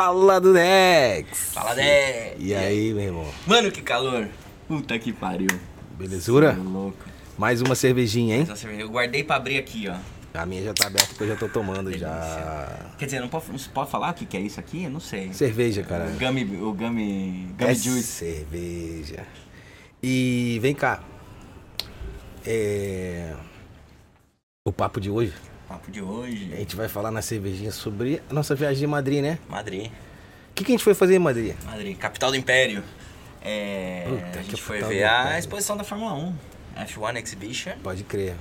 Fala do Dex! Fala, Dex! E aí, meu irmão? Mano, que calor! Puta que pariu. Belezura? Cê é louco. Mais uma cervejinha, hein? Cerveja- Eu guardei pra abrir aqui, ó. A minha já tá aberta porque eu já tô tomando Delícia. já. Quer dizer, não pode, não pode falar o que, que é isso aqui? Eu não sei. Cerveja, cara. O Gummy, o Gummy, Gummy É Juice. cerveja. E vem cá. É... O papo de hoje, Papo de hoje. a gente vai falar na cervejinha sobre a nossa viagem de Madrid, né? Madrid. O que, que a gente foi fazer em Madrid? Madrid, capital do Império. É, Puta, a gente foi ver a exposição da Fórmula 1. F1 Exhibition. Pode crer.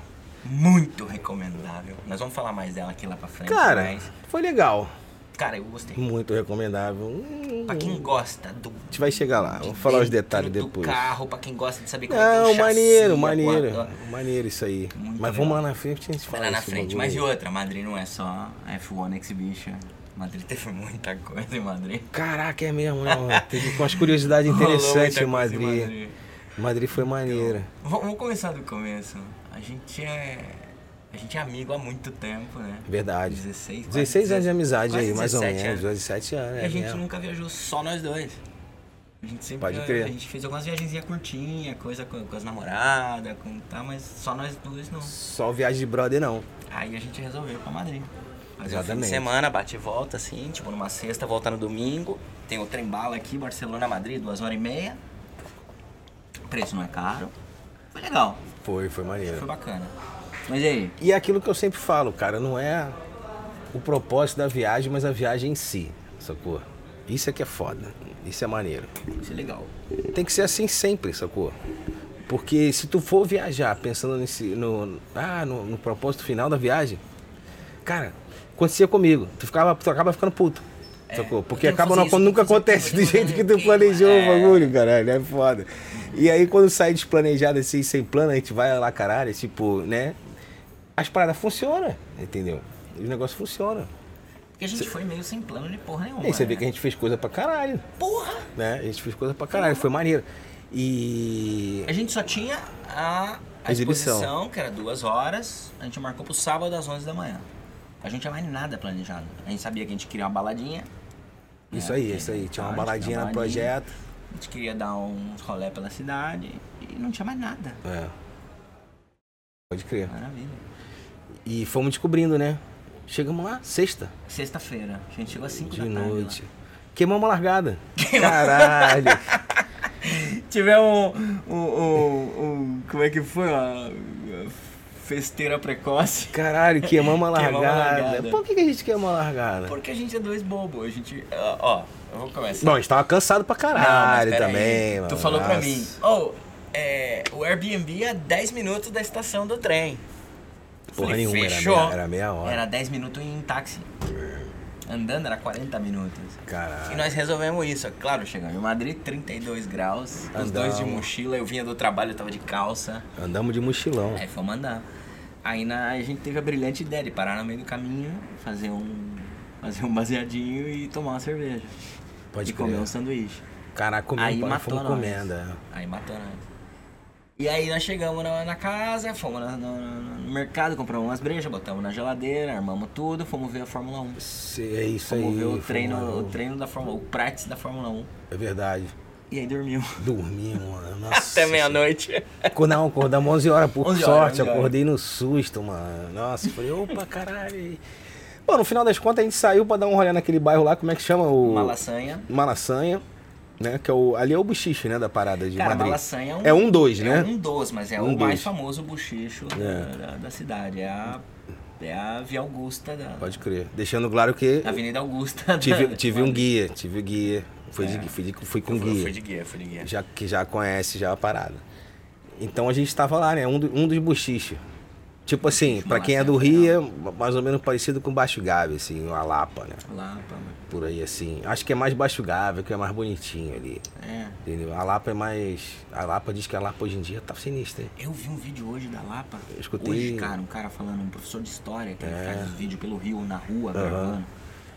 Muito recomendável. Nós vamos falar mais dela aqui lá pra frente. Cara, mas, foi legal. Cara, eu gostei. Muito recomendável. Hum, Pra quem gosta do. A gente vai chegar lá. Vamos falar os detalhes do depois. carro, pra quem gosta de saber como é que é Não, o maneiro, maneiro. porra- Maneiro isso aí. Muito Mas legal. vamos lá na frente a gente fala lá na frente. Mas e outra, Madrid não é só a F1 Exhibition. Madrid teve muita coisa em Madrid. Caraca, é mesmo, não. Teve com as curiosidades interessantes em coisa Madrid. Madrid foi maneira. V- Vamos começar do começo. A gente é. A gente é amigo há muito tempo, né? Verdade. 16, quase 16 anos de amizade aí, mais ou 17 menos. anos. 17 anos. E é a gente nunca viajou só nós dois. A gente sempre Pode crer. A gente fez algumas viagenzinhas curtinhas, coisa com, com as namoradas, com tá, mas só nós dois não. Só viagem de brother, não. Aí a gente resolveu ir pra Madrid. Fazer um fim de Exatamente. semana, bate e volta, assim, tipo numa sexta, volta no domingo. Tem o trem bala aqui, Barcelona, Madrid, duas horas e meia. O preço não é caro. Foi legal, Foi, foi maneiro. foi bacana. Mas e aí? E é aquilo que eu sempre falo, cara, não é o propósito da viagem, mas a viagem em si, sacou? Isso é que é foda. Isso é maneiro. Isso é legal. Tem que ser assim sempre, sacou? Porque se tu for viajar pensando nesse, no, ah, no, no propósito final da viagem, cara, acontecia comigo. Tu, ficava, tu acaba ficando puto. É, sacou? Porque que acaba fazer não, isso, eu nunca acontece do jeito que tu tenho- planejou é. o bagulho, caralho. É foda. E aí quando sai desplanejado assim, sem plano, a gente vai lá, caralho, tipo, né? As paradas funcionam, entendeu? E o negócio funciona. Porque a gente foi meio sem plano de porra nenhuma. E aí você vê né? que a gente fez coisa pra caralho, Porra! né? A gente fez coisa pra caralho, foi maneiro. E. A gente só tinha a, a Exibição. exposição, que era duas horas. A gente marcou pro sábado às 11 da manhã. A gente tinha mais nada planejado. A gente sabia que a gente queria uma baladinha. Isso né, aí, porque isso aí. Tinha uma baladinha no projeto. A gente queria dar uns rolé pela cidade e não tinha mais nada. É. Pode crer. Maravilha. E fomos descobrindo, né? Chegamos lá, sexta Sexta-feira. A gente chegou às 5 de da noite. Queimamos a largada. Caralho. lá. Tivemos um, um, um, um- Como é que foi? Uma festeira precoce. Caralho, queimamos a Queimamos largada. largada. Por que que a gente queimou a largada? Porque a gente é dois bobos. A gente. Ó, eu vou começar. Bom, a gente tava cansado pra Não, caralho pera também, aí. mano. Tu falou pra Nossa. mim, oh, é, o Airbnb é 10 minutos da estação do trem. Porra Falei, nenhuma, era fechou. meia, era meia hora. Era 10 minutos em táxi. Andando era 40 minutos. E Caralho. nós resolvemos isso. Claro, chegamos em Madrid, 32 graus. Os Andamos. dois de mochila, eu vinha do trabalho, eu tava de calça. Andamos de mochilão. Aí fomos andar. Aí na, a gente teve a brilhante ideia de parar no meio do caminho, fazer um, fazer um baseadinho e tomar uma cerveja. Pode e comer um sanduíche. Caraca, comemos, Aí pá, matou fomos nós. comendo. é. Aí matou nós. E aí nós chegamos na, na casa, fomos na- no, no- mercado, compramos umas brejas, botamos na geladeira, armamos tudo, fomos ver a Fórmula 1. Se- É isso Fomos aí. ver o fomos- treino, o treino da Fórmula 1, o practice da Fórmula 1. É verdade. E aí dormimos. Dormimos, mano. Nossa Até meia-noite. Não, acordamos 11 horas por 11 horas, sorte. 11 horas. Acordei no susto, mano. Nossa, falei, opa, caralho. Bom, no final das contas a gente saiu pra dar um rolê naquele bairro lá, como é que chama? O... Uma lasanha. Né? Que é o... Ali é o buchiche, né? Da parada de Cara, Madrid. É um, É um dois, né? É um dos, mas é Um o mais dois. famoso buchicho da- É. da, da cidade. É a, é a Via Augusta da, Pode crer. Deixando claro que da Avenida Augusta. tive, da- tive um guia, tive guia. Fui, de, É. fui, de, fui com Eu guia. fui de guia, fui de guia. já, que já conhece já a parada. Então a gente tava lá, né? Um, do- um dos buchiches. Tipo assim, pra quem é do Rio, é mais ou menos parecido com Baixo Gávea, assim, uma Lapa, né? Lá, pá, Por aí, assim. Acho que é mais Baixo Gávea, que é mais bonitinho ali. é. Entendeu? A Lapa é mais. A Lapa diz que a Lapa hoje em dia tá sinistra, hein? Eu vi um vídeo hoje da Lapa. Eu escutei- Hoje, cara, um cara falando, um professor de história, que ele É. faz vídeo pelo Rio, na rua, gravando.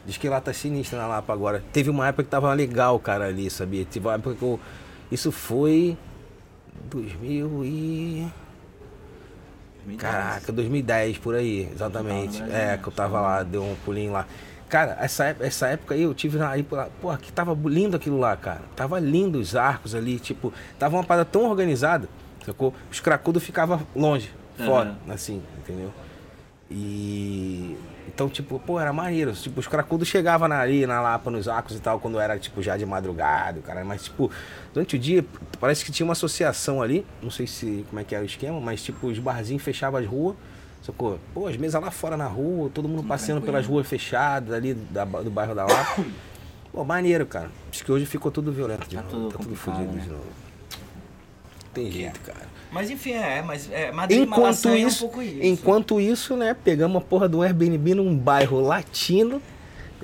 Diz que lá tá sinistra na Lapa agora. Teve uma época que tava legal, cara, ali, sabia? Teve uma época que eu. Isso foi. 2000 e. 2010. Caraca, 2010 por aí, exatamente. Brasil, É, que eu tava lá, deu um pulinho lá. Cara, essa, essa época aí eu tive aí, por lá, pô, que tava lindo aquilo lá, cara. Tava lindo os arcos ali, tipo, tava uma parada tão organizada, sacou? Os cracudos ficavam longe, fora, assim, entendeu? E. Então, tipo, pô, era maneiro. Tipo, os cracudos chegavam na- ali na Lapa, nos arcos e tal, quando era, tipo, já de madrugada, cara. Mas, tipo, durante o dia, parece que tinha uma associação ali. Não sei se como é que era o esquema, mas, tipo, os barzinhos fechavam as ruas. Sacou? Pô, as mesas lá fora na rua, todo mundo passeando tranquilo. pelas ruas fechadas ali da- do bairro da Lapa. Pô, maneiro, cara. Acho que hoje ficou tudo violento de Tá novo. tudo tá tudo fodido né? de novo. Tem jeito, cara. Mas enfim, é, mas é, Madrid Enquanto Malasanha é um isso, pouco isso. enquanto isso, né, pegamos a porra do Airbnb num bairro latino,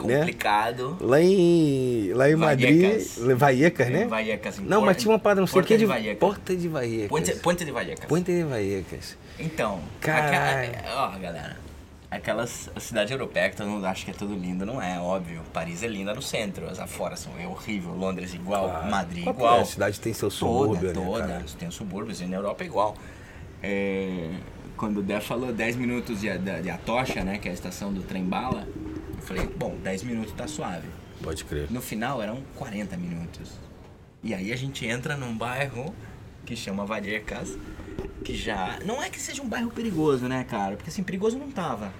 né? Complicado. Lá em, lá em Madrid, Vallecas. Vallecas, né? Vallecas, Não, mas tinha uma parada, não sei o Porta que, de de Vallecas. Porta de Vallecas. Puente, Puente de Vallecas. Puente de Vallecas. Então, Caralho. aquela- ó, galera. Aquela c- cidade europeia que todo mundo acha que é tudo lindo, não é, óbvio. Paris é linda no centro, as aforas são é horrível, Londres igual, Claro. Madrid Qual que igual. é? A cidade tem seu Toda, subúrbio, né, toda. cara? tem os subúrbios e na Europa é igual. É, quando o Dé falou 10 minutos de, de, de Atocha, né, que é a estação do trem bala, eu falei, bom, 10 minutos tá suave. Pode crer. No final eram 40 minutos. E aí a gente entra num bairro que chama Vallecas, que já. Não é que seja um bairro perigoso, né, cara? Porque assim, perigoso não tava.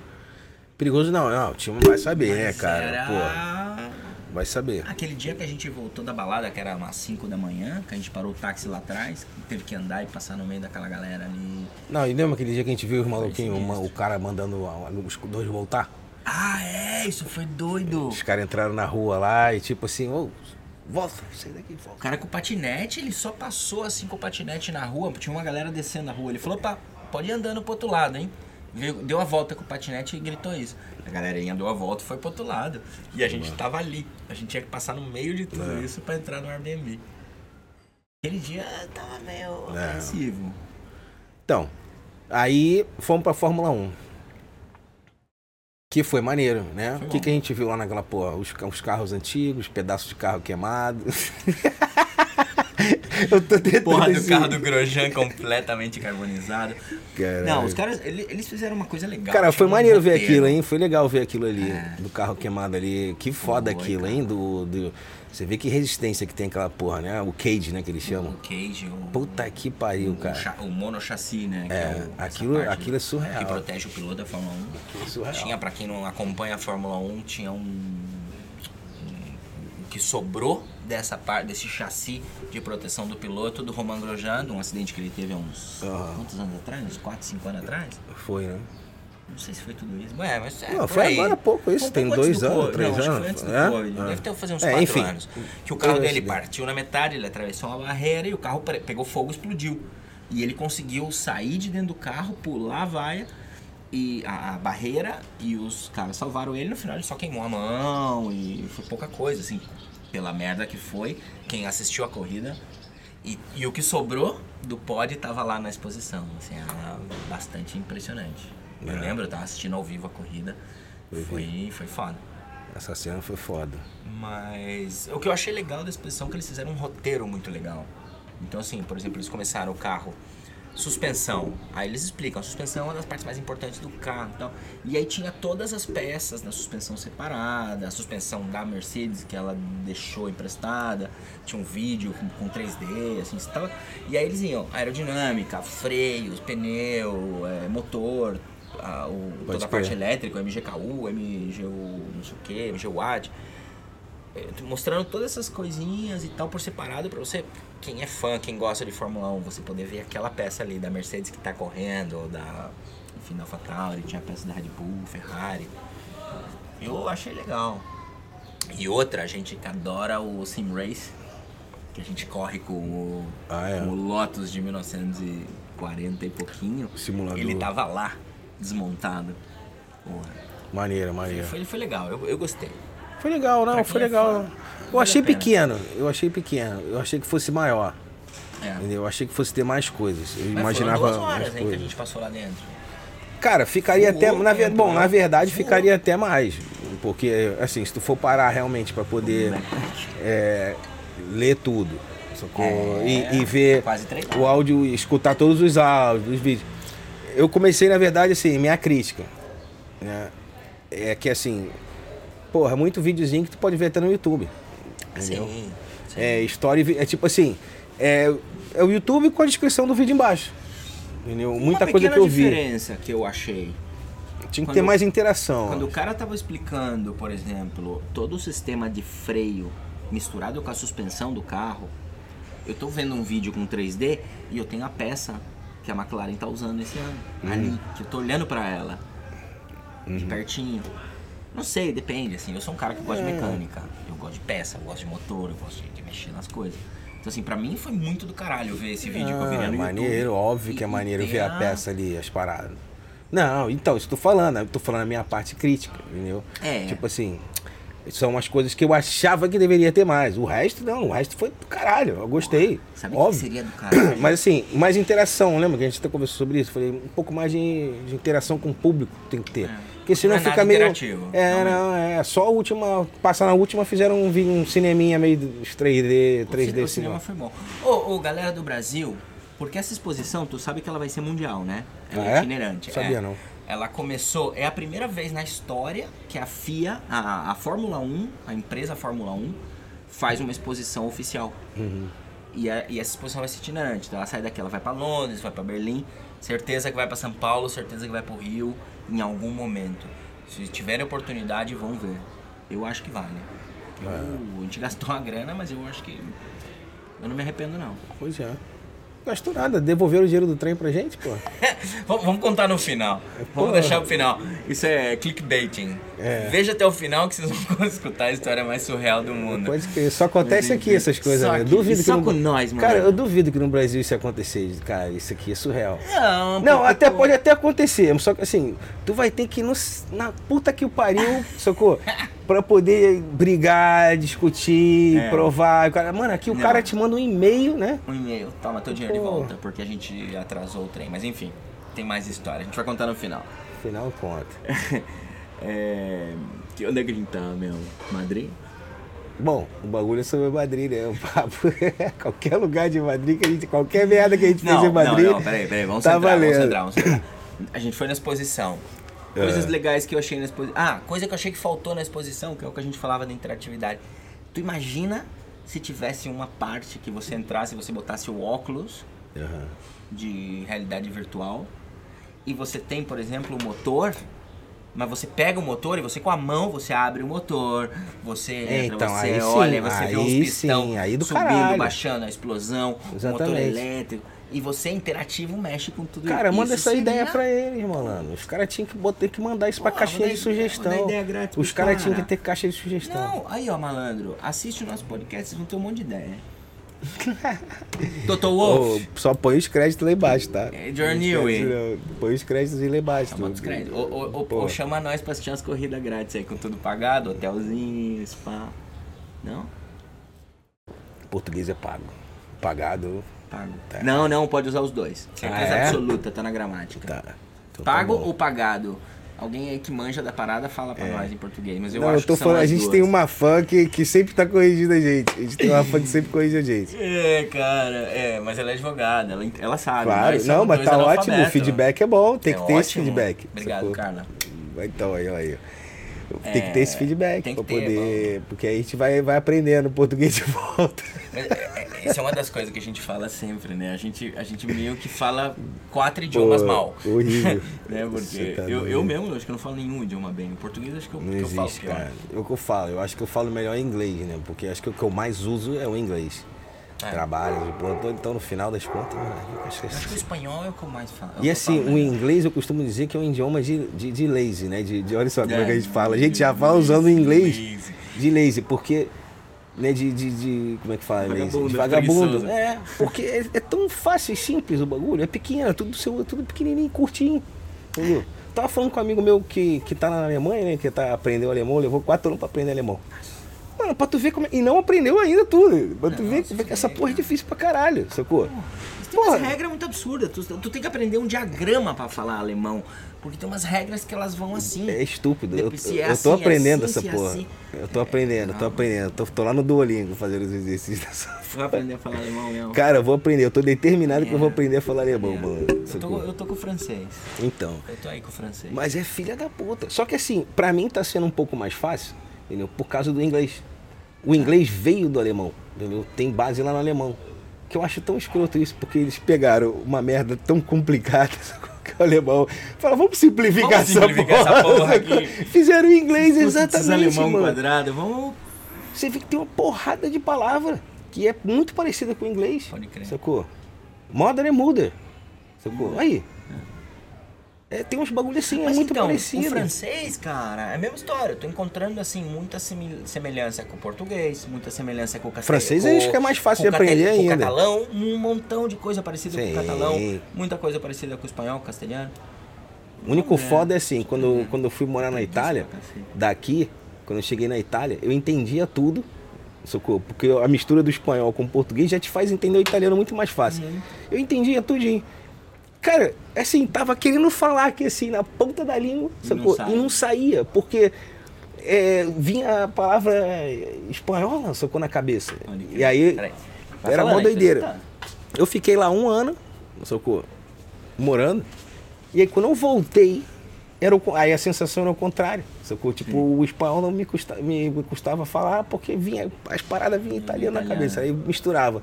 Perigoso não, não. O time vai saber, né, Mas cara? era Pô, vai saber. Aquele dia que a gente voltou da balada, que era umas 5 da manhã, que a gente parou o táxi lá atrás, teve que andar e passar no meio daquela galera ali. Não, e lembra aquele dia que a gente viu os maluquinhos, o cara mandando os dois voltar? Ah, é, isso foi doido. Os caras entraram na rua lá e tipo assim, ô, volta, sai daqui, O volta. cara com o patinete, ele só passou assim com o patinete na rua, tinha uma galera descendo a rua. Ele falou, opa, pode ir andando pro outro lado, hein? Deu a volta com o patinete e gritou isso. A galerinha deu a volta e foi pro outro lado. E a gente tava ali. A gente tinha que passar no meio de tudo É. isso pra entrar no Airbnb. Aquele dia tava meio É. agressivo. Então, aí fomos pra Fórmula 1. Que foi maneiro, né? O que, que a gente viu lá naquela porra? Os, os carros antigos, pedaços de carro queimado. Eu tô tentando Porra do carro do Grosjean completamente carbonizado. Caralho. Não, os caras, ele- eles fizeram uma coisa legal. Cara, foi um maneiro ver aquilo, hein? Foi legal ver aquilo ali, É. do carro queimado ali. Que foda aquilo, cara. hein? Do, do- Você vê que resistência que tem aquela porra, né? O cage, né? Que eles O chamam. cage, o... Puta que pariu, o, cara. cha- o monochassi, né? que É, o- aquilo- parte aquilo é surreal. Que protege o piloto da Fórmula 1. é surreal. Tinha, pra quem não acompanha a Fórmula 1, tinha um. um- O que sobrou dessa parte, desse chassi de proteção do piloto do Romain Grosjean, de um acidente que ele teve há uns. Quantos anos atrás? Uns 4, 5 anos atrás? Foi, né? Não sei se foi tudo isso. Ué, mas é, Não, foi aí. agora há pouco isso, um tem dois do anos, Covid. três não, acho que anos, foi antes do é? Covid. Ah. Deve ter fazer uns É, 4 enfim. anos. Que o carro dele partiu na metade, ele atravessou uma barreira e o carro pegou fogo e explodiu. E ele conseguiu sair de dentro do carro, pular a vaia e a, barreira e os caras salvaram ele. No final ele só queimou a mão e foi pouca coisa, assim, pela merda que foi. Quem assistiu a corrida e, e o que sobrou do pod tava lá na exposição. Assim, era bastante impressionante. Eu É. lembro, eu tava assistindo ao vivo a corrida. Eu Foi, foi foda. Essa cena foi foda. Mas o que eu achei legal da exposição é que eles fizeram um roteiro muito legal. Então, assim, por exemplo, eles começaram o carro, suspensão. Aí eles explicam, a suspensão é uma das partes mais importantes do carro e tal. E aí tinha todas as peças da suspensão separada, a suspensão da Mercedes que ela deixou emprestada, tinha um vídeo com, com 3D, assim, e tal. E aí eles iam aerodinâmica, freios, pneu, é, motor, a, o, Pode toda a parte elétrica, o MGKU, MGU, não sei o que, MGWatt é, mostrando todas essas coisinhas e tal por separado pra você, quem é fã, quem gosta de Fórmula 1, você poder ver aquela peça ali da Mercedes que tá correndo, ou da, enfim, da AlphaTauri, tinha a peça da Red Bull, Ferrari. Eu achei legal. E outra, a gente que adora o Sim Race, que a gente corre com o, Ah, é? com o Lotus de 1940 e pouquinho. Simulador. Ele tava lá, desmontado. Porra. Maneira, maneira. Foi, foi legal, eu, eu gostei. Foi legal, não, foi é legal. Eu achei pequeno, eu achei pequeno. Eu achei que fosse maior. É. Entendeu? Eu achei que fosse ter mais coisas. Eu Mas imaginava foram duas horas hein, que a gente passou lá dentro. Cara, ficaria Voou até. Na, ver- bom, né? na verdade, Voou. ficaria até mais. Porque, assim, se tu for parar realmente pra poder é, ler tudo? É, e, e ver o áudio, escutar todos os áudios, os vídeos. Eu comecei, na verdade, assim, minha crítica. Né? É que, assim, porra, muito videozinho que tu pode ver até no YouTube. Entendeu? Sim. sim. É, story, é tipo assim, é, é o YouTube com a descrição do vídeo embaixo. Entendeu? Muita Uma coisa que eu vi. diferença que eu achei. Tinha que Quando- ter mais interação. Quando o cara tava explicando, por exemplo, todo o sistema de freio misturado com a suspensão do carro, eu tô vendo um vídeo com 3D e eu tenho a peça que a McLaren tá usando esse ano. Uhum. Ali, que eu tô olhando pra ela. De pertinho. Não sei, depende, assim. Eu sou um cara que gosta É. de mecânica. Eu gosto de peça, eu gosto de motor, eu gosto de, de mexer nas coisas. Então, assim, pra mim foi muito do caralho ver esse vídeo que eu vi Ah, no maneiro, YouTube. óbvio que é E- e maneiro ver a peça ali, as paradas. Não, então, isso tô falando, eu tô falando a minha parte crítica, entendeu? É. Tipo assim, são as coisas que eu achava que deveria ter mais. O resto, não, o resto foi do caralho, eu gostei. Sabe o que óbvio. seria do caralho? Mas assim, mais interação, lembra que a gente até conversou sobre isso? Falei, um pouco mais de, de interação com o público tem que ter. É. Porque senão Não é fica meio. interativo, É, não é. não, é. Só a última. Passar na última, fizeram um, um cineminha meio 3D, 3D o assim. cinema foi bom. Ô, ô, galera do Brasil, porque essa exposição, tu sabe que ela vai ser mundial, né? Ela Ah, é é? itinerante. Sabia é. não. Ela começou, é a primeira vez na história que a FIA, a, a Fórmula 1, a empresa Fórmula 1, faz uma exposição oficial. Uhum. E, a- e essa exposição vai ser itinerante. Então ela sai daqui, ela vai pra Londres, vai pra Berlim, certeza que vai pra São Paulo, certeza que vai pro Rio em algum momento. Se tiverem oportunidade, vão ver. Eu acho que vale. Eu- É. A gente gastou uma grana, mas eu acho que. Eu não me arrependo, não. Pois é. Gastou nada, devolveram o dinheiro do trem pra gente, pô. vamos vamos contar no final. Vamos Pô. deixar pro final. Isso é clickbaiting. É. Veja até o final que vocês vão escutar a história mais surreal do mundo. Pode crer, só acontece aqui essas coisas, Só né? Duvido só que no... com nós, mano. Cara, eu duvido que no Brasil isso ia acontecer, cara. Isso aqui é surreal. Não, Não, até pô, pode até acontecer, só que assim, tu vai ter que ir no, na puta que o pariu, sacou? Pra poder brigar, discutir, É. provar. Cara, mano, aqui o Não. cara te manda um e-mail, né? Um e-mail, toma teu dinheiro de Pô. volta, porque a gente atrasou o trem. Mas enfim, tem mais história. A gente vai contar no final. Afinal, conta. É... que- Onde é que a gente tá mesmo? Madrid? Bom, o bagulho é sobre Madrid, né? O papo é qualquer lugar de Madrid que a gente. Qualquer merda que a gente fez Não, em Madrid. não, não, peraí, peraí, vamos tá centrar, vamos valendo. centrar, vamos centrar. A gente foi na exposição. Coisas É. legais que eu achei na exposição. Ah, coisa que eu achei que faltou na exposição, que é o que a gente falava da interatividade. Tu imagina se tivesse uma parte que você entrasse e você botasse o óculos Aham. de realidade virtual e você tem, por exemplo, o motor, mas você pega o motor e você com a mão você abre o motor, você entra, Então, você aí sim, olha, você vê os pistão sim, aí do subindo, caralho. baixando, a explosão, o motor Exatamente. elétrico. E você interativo mexe com tudo Cara, isso. manda essa ideia pra eles, malandro. Os caras tinham que, botar, ter que mandar isso pra Pô, caixinha de sugestão. grátis Os caras cara. tinham que ter caixa de sugestão. Não, aí ó, malandro, assiste o nosso podcast, vocês vão ter um monte de ideia. Toto Wolff. Ô, só põe os créditos lá embaixo, tá? É, os créditos, não. Põe os créditos lá embaixo. Chama dos tu- créditos. Ou, ou- ou- chama nós pra assistir umas corridas grátis aí, com tudo pagado, hotelzinho, spa. Não? Português é pago. Pagado. Pago. Tá. Não, não, pode usar os dois. Certeza Ah, é? absoluta, tá na gramática. Tá. Então tá Pago bom. ou pagado? Alguém aí que manja da parada fala pra nós em português, mas eu não, acho eu tô que falando, a gente duas. tem uma fã que, que sempre tá corrigindo a gente. A gente tem uma fã que sempre corrige a gente. É, cara, é, mas ela é advogada, ela, ela sabe. Claro, não, mas tá ótimo. O feedback é bom, tem É que ter esse ótimo. feedback. Obrigado, sacou? Carla. Então, aí, aí. Tem que ter esse É, feedback ter, poder. Porque aí a gente vai, vai aprendendo português de volta. Mas, é, é, Essa é uma das coisas que a gente fala sempre, né? A gente, a gente meio que fala quatro idiomas Pô, mal. Horrível. né? Porque tá eu, doido. eu mesmo acho que eu não falo nenhum idioma bem. O português acho que eu, Não que eu falo existe, pior. cara. É o que eu falo. Eu acho que eu falo melhor inglês, né? Porque acho que o que eu mais uso é o inglês. É. Trabalho, pô, eu tô- então no final das contas, mano, eu acho que é Eu acho que o espanhol é o que eu mais falo. é E assim, o inglês eu costumo dizer que é um idioma de, de, de lazy, né? De, de- olha só como é que a gente É, fala. A gente já fala usando o inglês lazy. de lazy, porque. Né, de, de, de- Como é que fala? lazy? Vagabundo, De vagabundo. preguiçoso. É, porque é, é tão fácil e simples o bagulho. É pequeno, é tudo, seu, tudo pequenininho, curtinho. Entendeu? Tava falando com um amigo meu que, que tá na Alemanha, né? Que tá aprendendo alemão, levou quatro anos pra aprender alemão. Mano, pra tu ver como é. E não aprendeu ainda tudo. Pra tu ver Nossa, é que essa porra é difícil pra caralho, sacou? Tem umas regras muito absurdas. Tu, tu tem que aprender um diagrama pra falar alemão. Porque tem umas regras que elas vão assim. É estúpido. Eu, é eu tô assim, é aprendendo assim, essa é porra. assim. Eu tô aprendendo, tô aprendendo. Tô, tô lá no Duolingo fazendo os exercícios dessa. Vai aprender a falar alemão mesmo. Cara, eu vou aprender. Eu tô determinado que eu vou É. aprender a falar alemão, É. mano. Eu tô, eu tô com o francês. Então. Eu tô aí com o francês. Mas é filha da puta. Só que assim, pra mim tá sendo um pouco mais fácil. entendeu? Por causa do inglês. O inglês veio do alemão, entendeu? Tem base lá no alemão. Que eu acho tão escroto isso, porque eles pegaram uma merda tão complicada que o alemão fala, vamos simplificar, Vamos simplificar essa essa porra. porra aqui. Fizeram em inglês exatamente, alemão mano. quadrado, vamos. Você vê que tem uma porrada de palavra que é muito parecida com o inglês. Pode crer. Sacou? Modern é muda. Sacou? Aí. É, tem uns bagulho assim, é Mas muito então, parecido. o francês, cara, é a mesma história. Eu tô encontrando, assim, muita semelhança com o português, muita semelhança com o castelhano. Francês acho que é mais fácil de aprender Com ainda. catalão, um montão de coisa parecida com Sim. o catalão. Muita coisa parecida com o espanhol, com o castelhano. O único Vamos ver. foda é assim, quando, quando eu fui morar na Itália, daqui, quando eu cheguei na Itália, eu entendia tudo, socorro, porque a mistura do espanhol com o português já te faz entender o italiano muito mais fácil. Uhum. Eu entendia tudinho. Cara, assim, tava querendo falar aqui assim, na ponta da língua, E não sacou? sai. E não saía, porque é, vinha a palavra espanhola, sacou na cabeça. E aí, era tá. doideira. deixa Eu fiquei lá um ano, socorro, morando. E aí quando eu voltei, era o aí a sensação era o contrário. Sacou? Tipo, o espanhol não me, custa, me, me custava falar porque vinha, as paradas vinham italiano na italiano. cabeça, aí misturava.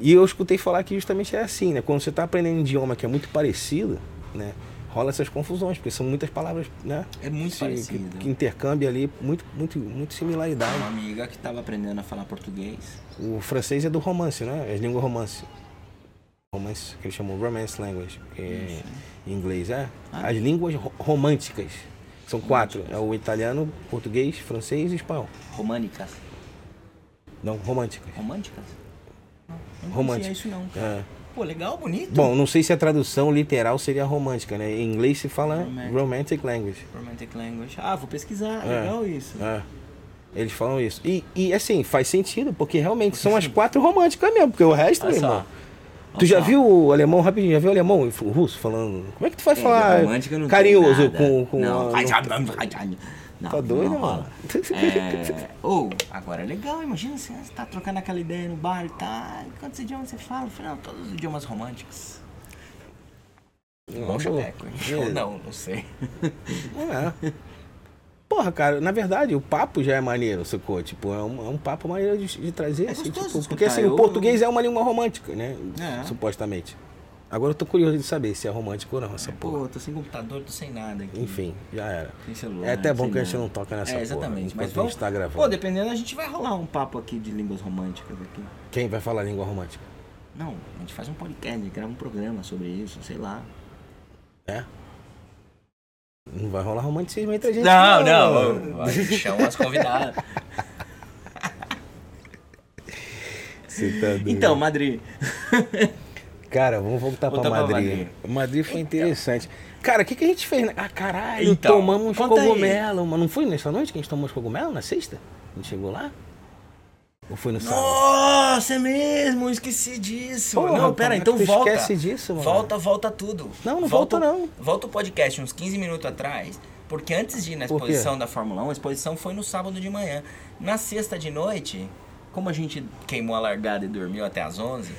E eu escutei falar que justamente é assim, né? Quando você está aprendendo um idioma que é muito parecido, né? Rola essas confusões, porque são muitas palavras, né? É muito Se- parecido. Que, que intercâmbio ali, muito, muito, muito similaridade. Uma amiga que tava aprendendo a falar português. O francês é do romance, né? É língua romance. Romance, que eles chamam romance language, que é em inglês, é. Ah. As línguas ro- românticas. São quatro. É o italiano, português, francês e espanhol. Românicas. Não, românticas. Românticas? Romântica. isso não. É. Pô, legal, bonito. Bom, não sei se a tradução literal seria romântica, né? Em inglês se fala Romantic. romantic language. Romantic language. Ah, vou pesquisar. É. Legal isso. É. Eles falam isso. E, e assim, faz sentido, porque realmente são as quatro românticas mesmo, porque o resto, Olha meu irmão. Tu já viu o alemão, rapidinho, já viu o alemão, o russo falando? Como é que tu vai É, falar romântica não tem carinhoso com, com Não, a- não, Tá doido, não mano? É, Ou, agora é legal, imagina você tá trocando aquela ideia no bar e tá. Quantos idiomas você fala? Eu falei, não, todos os idiomas românticos. Bom chaveco, hein? É. Ou não, não sei. É. Porra, cara, na verdade, o papo já é maneiro, sacou? Tipo, é um, é um papo maneiro de, de trazer, É assim, tipo, porque assim, o português é uma língua romântica, né? É. Supostamente. Agora eu tô curioso de saber se é romântico ou não, essa porra. Pô, tô sem computador, tô sem nada aqui. Enfim, já era. Sem celular. É até bom que a gente nada. não toca nessa É, porra, exatamente. enquanto Mas a vamos... gente tá gravando. Pô, dependendo, a gente vai rolar um papo aqui de línguas românticas aqui. Quem vai falar língua romântica? Não, a gente faz um podcast, grava um programa sobre isso, sei lá. É? Não vai rolar romanticismo entre a gente. Não, não. A gente chama as convidadas. Você tá doido. Então, Madrid. Cara, vamos voltar pra Madrid. Madrid. Madrid foi interessante. Cara, o que, que a gente fez? né? Ah, caralho, Então, tomamos cogumelo. Mas não foi nessa noite que a gente tomou os cogumelos? Na sexta? A gente chegou lá? Ou foi no sábado? Nossa, é mesmo, esqueci disso. Porra, não, pera, então volta. esquece disso, mano? Volta, volta tudo. Não, não volta, não. Volta o podcast uns 15 minutos atrás, porque antes de ir na exposição da Fórmula 1, a exposição foi no sábado de manhã. Na sexta de noite, como a gente queimou a largada e dormiu até as 11,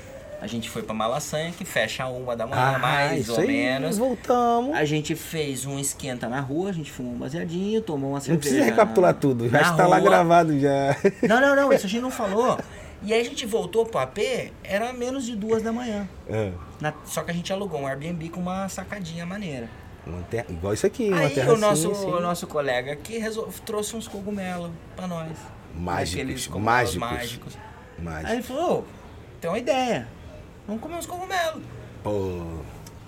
a gente foi pra Malasanha, que fecha a uma da manhã, mais Ah, isso ou aí, menos. voltamos. A gente fez um esquenta na rua, a gente fumou um baseadinho, tomou uma cerveja. Não precisa recapitular na- tudo, já está lá gravado já. Não, não, não, isso a gente não falou. E aí a gente voltou pro AP, era menos de duas da manhã. É. Na- só que a gente alugou um Airbnb com uma sacadinha maneira. Uma terra- igual isso aqui, uma aí terra o nosso, assim, o nosso colega aqui resol- trouxe uns cogumelos pra nós. Mágicos, mágicos. mágicos. Mágico. Aí ele falou, ô, tem uma ideia. Vamos comer uns cogumelos. Pô.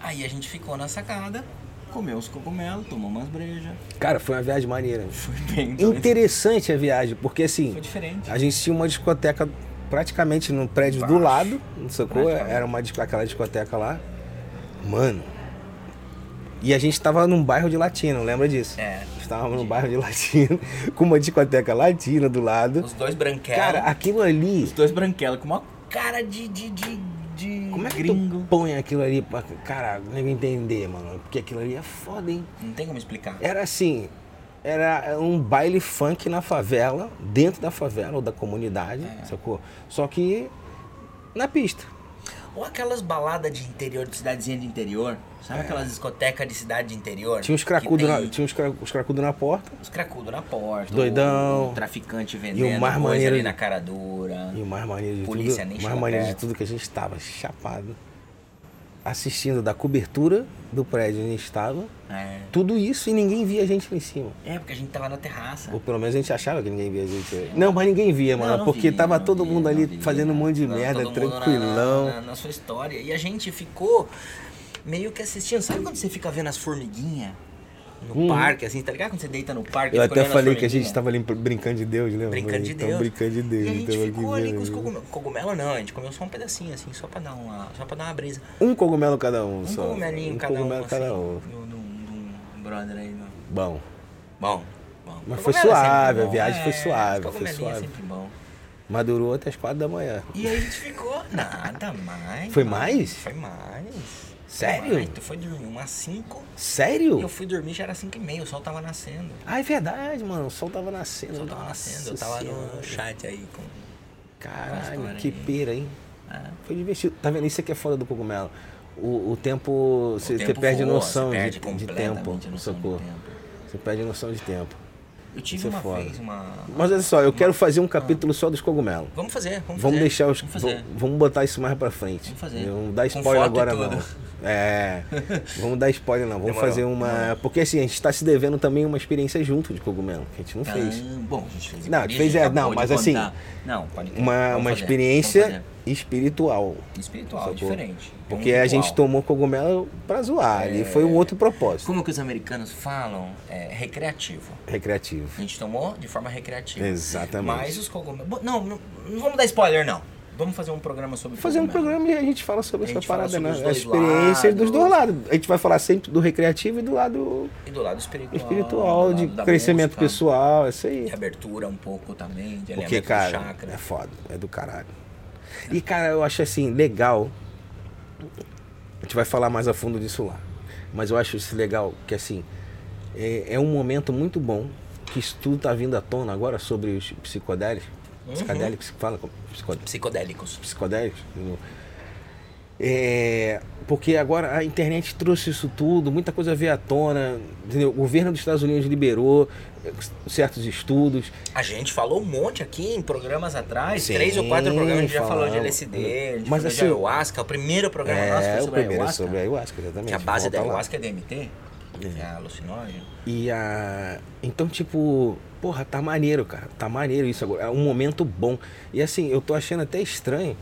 Aí a gente ficou na sacada, comeu os cogumelos, tomou umas brejas. Cara, foi uma viagem maneira. Foi bem. Interessante a viagem, porque assim, Foi diferente. a gente tinha uma discoteca praticamente no prédio do Embaixo. lado, não sacou? Praticamente. Era uma, aquela discoteca lá. Mano. E a gente tava num bairro de latino, lembra disso? É. Estávamos num bairro de latino, com uma discoteca latina do lado. Os dois branquelos. Cara, aquilo ali. Os dois branquelos com uma cara de, de, de, de Como é que gringo. tu põe aquilo ali pra. Cara, nem entender, mano. Porque aquilo ali é foda, hein? Não tem como explicar. Era assim, era um baile funk na favela, dentro da favela ou da comunidade, É. sacou? Só que na pista. Ou aquelas baladas de interior, de cidadezinha de interior. Sabe aquelas discotecas de cidade de interior? Tinha Que cracudos tem na, tinha uns, cra- os cracudos na porta. Os cracudos na porta. Doidão. O, o traficante vendendo mais coisa maneiro ali de- na cara dura. E o mais maneiro de Polícia nem tudo, chegou mais maneiro de perto. tudo que a gente estava chapado, assistindo da cobertura do prédio onde a gente estava, É. tudo isso e ninguém via a gente lá em cima. É, porque a gente tava na terraça. Ou pelo menos a gente achava que ninguém via a gente. Não, mas ninguém via, mano, Não, não porque vi, tava todo vi, mundo ali vi. fazendo um monte de merda, tranquilão. Na, na- na sua história. E a gente ficou meio que assistindo. Sabe quando você fica vendo as formiguinhas no parque, assim, tá ligado? Quando você deita no parque Hum. Eu até falei que a gente tava ali brincando de Deus, lembra? Brincando de Deus. brincando de Deus. E a gente então, ficou ali com os cogumelos. Cogumelo não, a gente comeu só um pedacinho, assim, só pra dar uma, só pra dar uma brisa. Um cogumelo cada um, Um só. cogumelinho um cada cogumelo um, cada assim, um. no- no brother aí. no- Bom. Bom, bom. Mas foi é suave, a viagem foi É, suave, foi é suave. sempre bom. Mas durou até as quatro da manhã. E aí a gente ficou, nada mais. Foi mais? Foi mais. Sério? Mais. Tu foi dormir umas 5 e Sério? eu fui dormir já era 5 e meia, o sol tava nascendo. Ah, é verdade, mano. O sol tava nascendo. O sol tava nascendo, eu tava no, Senhora. no chat aí com. Caralho, que aí. pera, hein? É. Foi divertido. Tá vendo? Isso aqui é foda do cogumelo. O, o tempo. Você perde voa, noção de, tempo. noção de tempo. Você perde noção de tempo. Eu tive é uma foda. vez uma. Mas olha só, eu quero fazer um capítulo só dos cogumelos. Vamos fazer, vamos, Vamos fazer. deixar os. Vamos fazer. Vamos, botar isso mais pra frente. Vamos fazer. Não dá spoiler agora não. É. Vamos dar spoiler não. Vamos Demorou, fazer uma. demorou. Porque assim, a gente tá se devendo também uma experiência junto de cogumelo, que a gente não fez. Ah, bom, a gente fez. Não, fez é- não, mas assim. Não, pode. Uma, Vamos uma fazer, experiência vamos espiritual. espiritual, Sacou? diferente. É Porque a gente tomou cogumelo pra zoar. Ali É. foi um outro propósito. Como que os americanos falam? É recreativo. Recreativo. A gente tomou de forma recreativa. Exatamente. Mas os cogumelos. Não, não, não vamos dar spoiler, não. Vamos fazer um programa sobre Fazer um programa e a gente fala sobre A essa fala parada, sobre né? os As dois experiências dos lados. dois lados. A gente vai falar sempre do recreativo e do lado E do lado espiritual. espiritual, do de lado da crescimento música, pessoal, isso aí. De abertura um pouco também, de Porque, cara, do chakra. é foda, é do caralho. E, cara, eu acho assim, legal. A gente vai falar mais a fundo disso lá. Mas eu acho isso legal, que assim, é, é um momento muito bom que isso tudo tá vindo à tona agora sobre os psicodélicos. Uhum. Psicodélicos, que fala? Psicó- Psicodélicos. psicodélicos. É, porque agora a internet trouxe isso tudo, muita coisa veio à tona, entendeu? O governo dos Estados Unidos liberou certos estudos. A gente falou um monte aqui em programas atrás, Sim, três ou quatro programas, a gente já falou de. LSD, Mas assim, de ayahuasca, o primeiro programa nosso É, foi o sobre primeiro é ayahuasca. sobre a ayahuasca, exatamente. Que a base da Volta lá. ayahuasca é DMT, que é alucinógeno. E a. Então, tipo, porra, tá maneiro, cara. Tá maneiro isso agora. É um momento bom. E assim, eu tô achando até estranho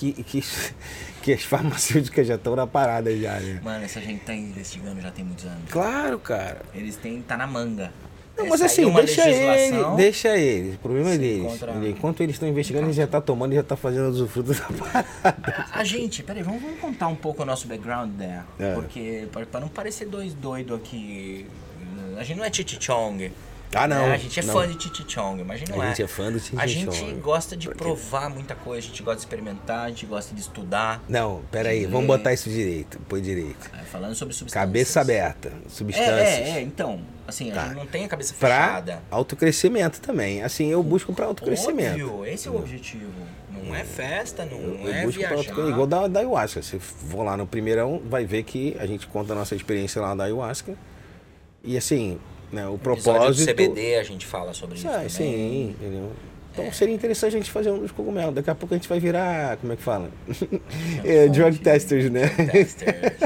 que, que, que as farmacêuticas já estão na parada já, né? Mano, essa gente tá investigando já tem muitos anos. Claro, cara. Eles têm, tá na manga. Não, mas assim, uma deixa ele, legislação- deixa ele. O problema é Se deles. encontra-? Enquanto eles estão investigando, ele já tá tomando e já tá fazendo usufruto da parada. A gente, peraí, vamos, vamos contar um pouco o nosso background, né? É. Porque, pra, pra não parecer dois doidos aqui, a gente não é Titi Chong. Ah, não. né? A gente é não. fã de Titi Chong, mas a gente não A é. gente é fã do Titi A gente Chong. gosta de provar muita coisa, a gente gosta de experimentar, a gente gosta de estudar. Não, peraí, vamos botar isso direito. Põe direito. É, falando sobre substâncias. Cabeça aberta. É, Substâncias. é, é, então, assim, a Tá. gente não tem a cabeça Pra fechada. autocrescimento também. Assim, eu busco pra autocrescimento. Óbvio, esse é o objetivo. Não é festa, não Eu é busco pra viajar. autocrescimento. Igual da, da ayahuasca. Se for lá no primeirão, vai ver que a gente conta a nossa experiência lá da ayahuasca. E assim, né, o do propósito. CBD a gente fala sobre isso Ah, sim, entendeu? Então seria interessante a gente fazer um dos cogumelos. Daqui a pouco a gente vai virar. Como é que fala? é, drug testers, né? Testers.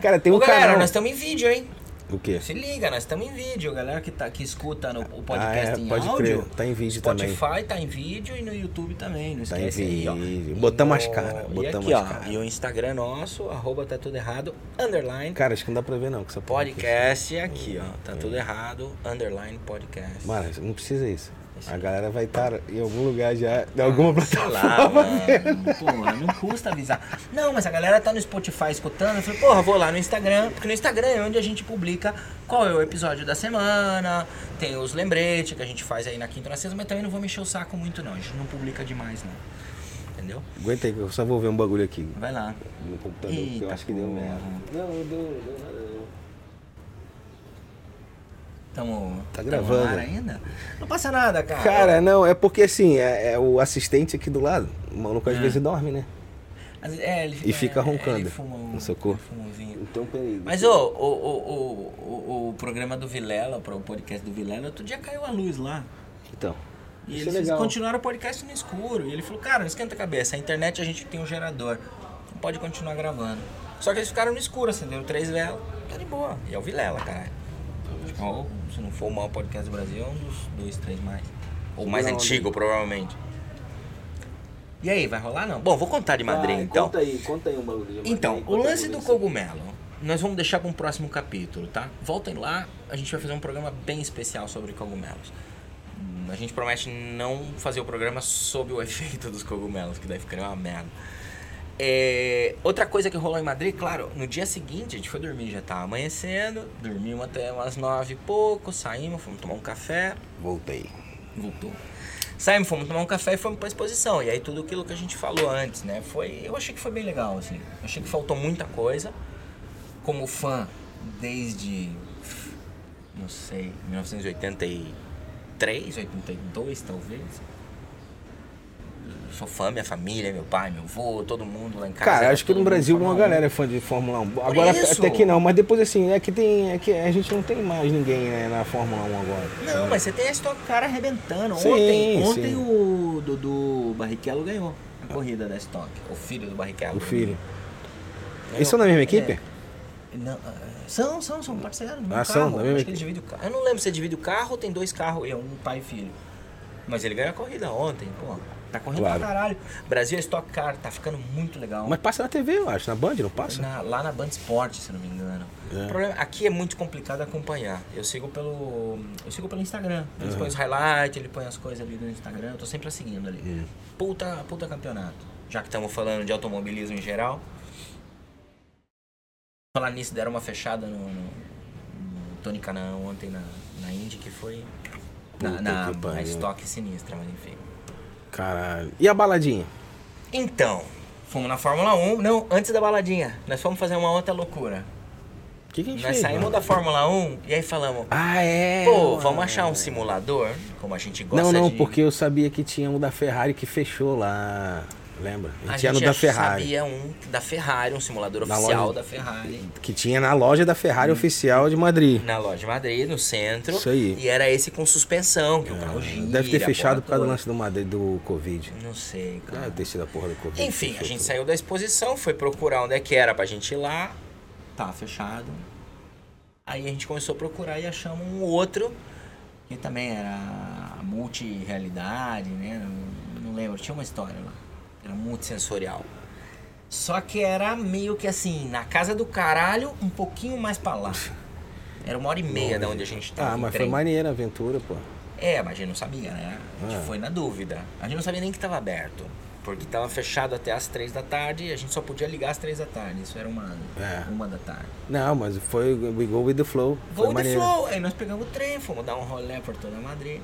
Cara, tem Ô, um galera, canal. nós estamos em vídeo, hein? O quê? Se liga, nós estamos em vídeo. Galera que, tá, que escuta no, o Ah, podcast é, em pode áudio. crer. Tá em vídeo Spotify também. tá em vídeo e no YouTube também. Não Tá em esquece aí, ó. vídeo. E Botamos as caras, E botamos aqui, ó. caras. E o Instagram nosso, arroba tá tudo errado, underline. Cara, acho que não dá pra ver não. Porra aqui. Podcast aqui, ó. Tá tudo errado, underline podcast. Mano, não precisa isso. A galera vai estar em algum lugar já, em alguma Sei plataforma. lá, mano. Porra, não custa avisar. Não, mas a galera tá no Spotify escutando. Eu falei, porra, vou lá no Instagram. Porque no Instagram é onde a gente publica qual é o episódio da semana. Tem os lembretes que a gente faz aí na quinta e na sexta. Mas também não vou mexer o saco muito, não. A gente não publica demais, não. Entendeu? Aguenta aí, que eu só vou ver um bagulho aqui Vai lá. no computador, que eu Eita acho que deu merda. Não, deu, deu nada não. Tamo, Tá tamo gravando. ar ainda? Não passa nada, cara. Cara, não, é porque assim, é, é o assistente aqui do lado. O maluco às Ah. vezes dorme, né? É, ele E fica é, roncando Ele fuma um, no ele fuma um vinho. Então, peraí. Mas ô, o, o, o, o, o programa do Vilela, o podcast do Vilela, outro dia caiu a luz lá. Então. E é eles continuaram o podcast no escuro. E ele falou, cara, não esquenta a cabeça. A internet a gente tem um gerador. Não pode continuar gravando. Só que eles ficaram no escuro, acenderam três velas. Tá de boa. E é o Vilela, caralho. Ou, se não for o maior podcast do Brasil, é um dos dois, três mais. Ou mais Não, antigo, provavelmente. E aí, vai rolar não? Bom, vou contar de Madrid Vai, então. Conta aí, conta aí um bagulho de Madrid, Então, o lance do cogumelo, nós vamos deixar para um próximo capítulo, tá? Voltem lá, a gente vai fazer um programa bem especial sobre cogumelos. A gente promete não fazer o programa sob o efeito dos cogumelos, que daí ficaria uma merda. É, outra coisa que rolou em Madrid, claro, no dia seguinte a gente foi dormir, já tava amanhecendo, dormimos até umas nove e pouco, saímos, fomos tomar um café. Voltei. voltou. Saímos, fomos tomar um café e fomos pra exposição. E aí tudo aquilo que a gente falou antes, né? Foi, eu achei que foi bem legal, assim. Eu achei que faltou muita coisa. Como fã, desde, não sei, 1983, 82 talvez. Sou fã, minha família, meu pai, meu avô, todo mundo lá em casa. Cara, acho que no Brasil uma 1. galera é fã de Fórmula 1. Agora isso. até que não, mas depois assim, é que tem. É que a gente não tem mais ninguém né, na Fórmula 1 agora. Não, mas você tem a Stock Car arrebentando. Sim, ontem ontem sim. o Dudu Barrichello ganhou a corrida da Stock. O filho do Barrichello. O filho. Eles são da mesma É. equipe? Não, ah, são, são, são parceiros. Ah, são, da mesma Acho que equipe. eles dividem o carro. Eu não lembro se é divide o carro ou tem dois carros é um pai e filho. Mas ele ganhou a corrida ontem, pô. Tá correndo Claro. pra caralho. Brasil é Stock Car, tá ficando muito legal. Mas passa na TV, eu acho. Na Band, não passa? Na- lá na Band Sport, se não me engano. É. O problema, aqui é muito complicado acompanhar. Eu sigo pelo. Eu sigo pelo Instagram. Eles Uhum. põem os highlights, ele põe as coisas ali no Instagram. Eu tô sempre seguindo ali. Hum. Puta, puta campeonato. Já que estamos falando de automobilismo em geral. Falar nisso, deram uma fechada no, no, no Tony Canaan ontem na, na Indy, que foi. Na, Puta na, na estoque sinistra, mas enfim. Caralho. E a baladinha? Então, fomos na Fórmula 1. Não, antes da baladinha, nós fomos fazer uma outra loucura. O que, que a gente Nós fez? saímos mano? da Fórmula 1 e aí falamos, Ah, é? pô, mano. vamos achar um simulador, como a gente gosta Não, não, de... porque eu sabia que tinha um da Ferrari que fechou lá. Lembra? a tinha gente no da Ferrari. sabia um da Ferrari, um simulador Na oficial loja- da Ferrari. Que tinha na loja da Hum. Ferrari oficial de Madrid. Na loja de Madrid, no centro. Isso aí. E era esse com suspensão, que o carro gira. Deve ter a fechado por causa do lance do Madrid do Covid. Não sei, cara. Deve ter sido a porra do Covid. Enfim, a gente tudo. saiu da exposição, foi procurar onde é que era pra gente ir lá. Tá fechado. Aí a gente começou a procurar e achamos um outro, que também era multi-realidade, né? Não, não lembro, tinha uma história lá. Era multissensorial. Só que era meio que assim, na casa do caralho, um pouquinho mais pra lá. Era uma hora e meia da onde a gente tava. Ah, mas foi trem. maneira a aventura, pô. É, mas a gente não sabia, né? A gente Ah. foi na dúvida. A gente não sabia nem que estava aberto. Porque estava fechado até as três da tarde e a gente só podia ligar às três da tarde. Isso era uma, É. uma da tarde. Não, mas foi We Go With The Flow. Foi Voo de maneiro. flow. Aí nós pegamos o trem, fomos dar um rolê por toda Madrid.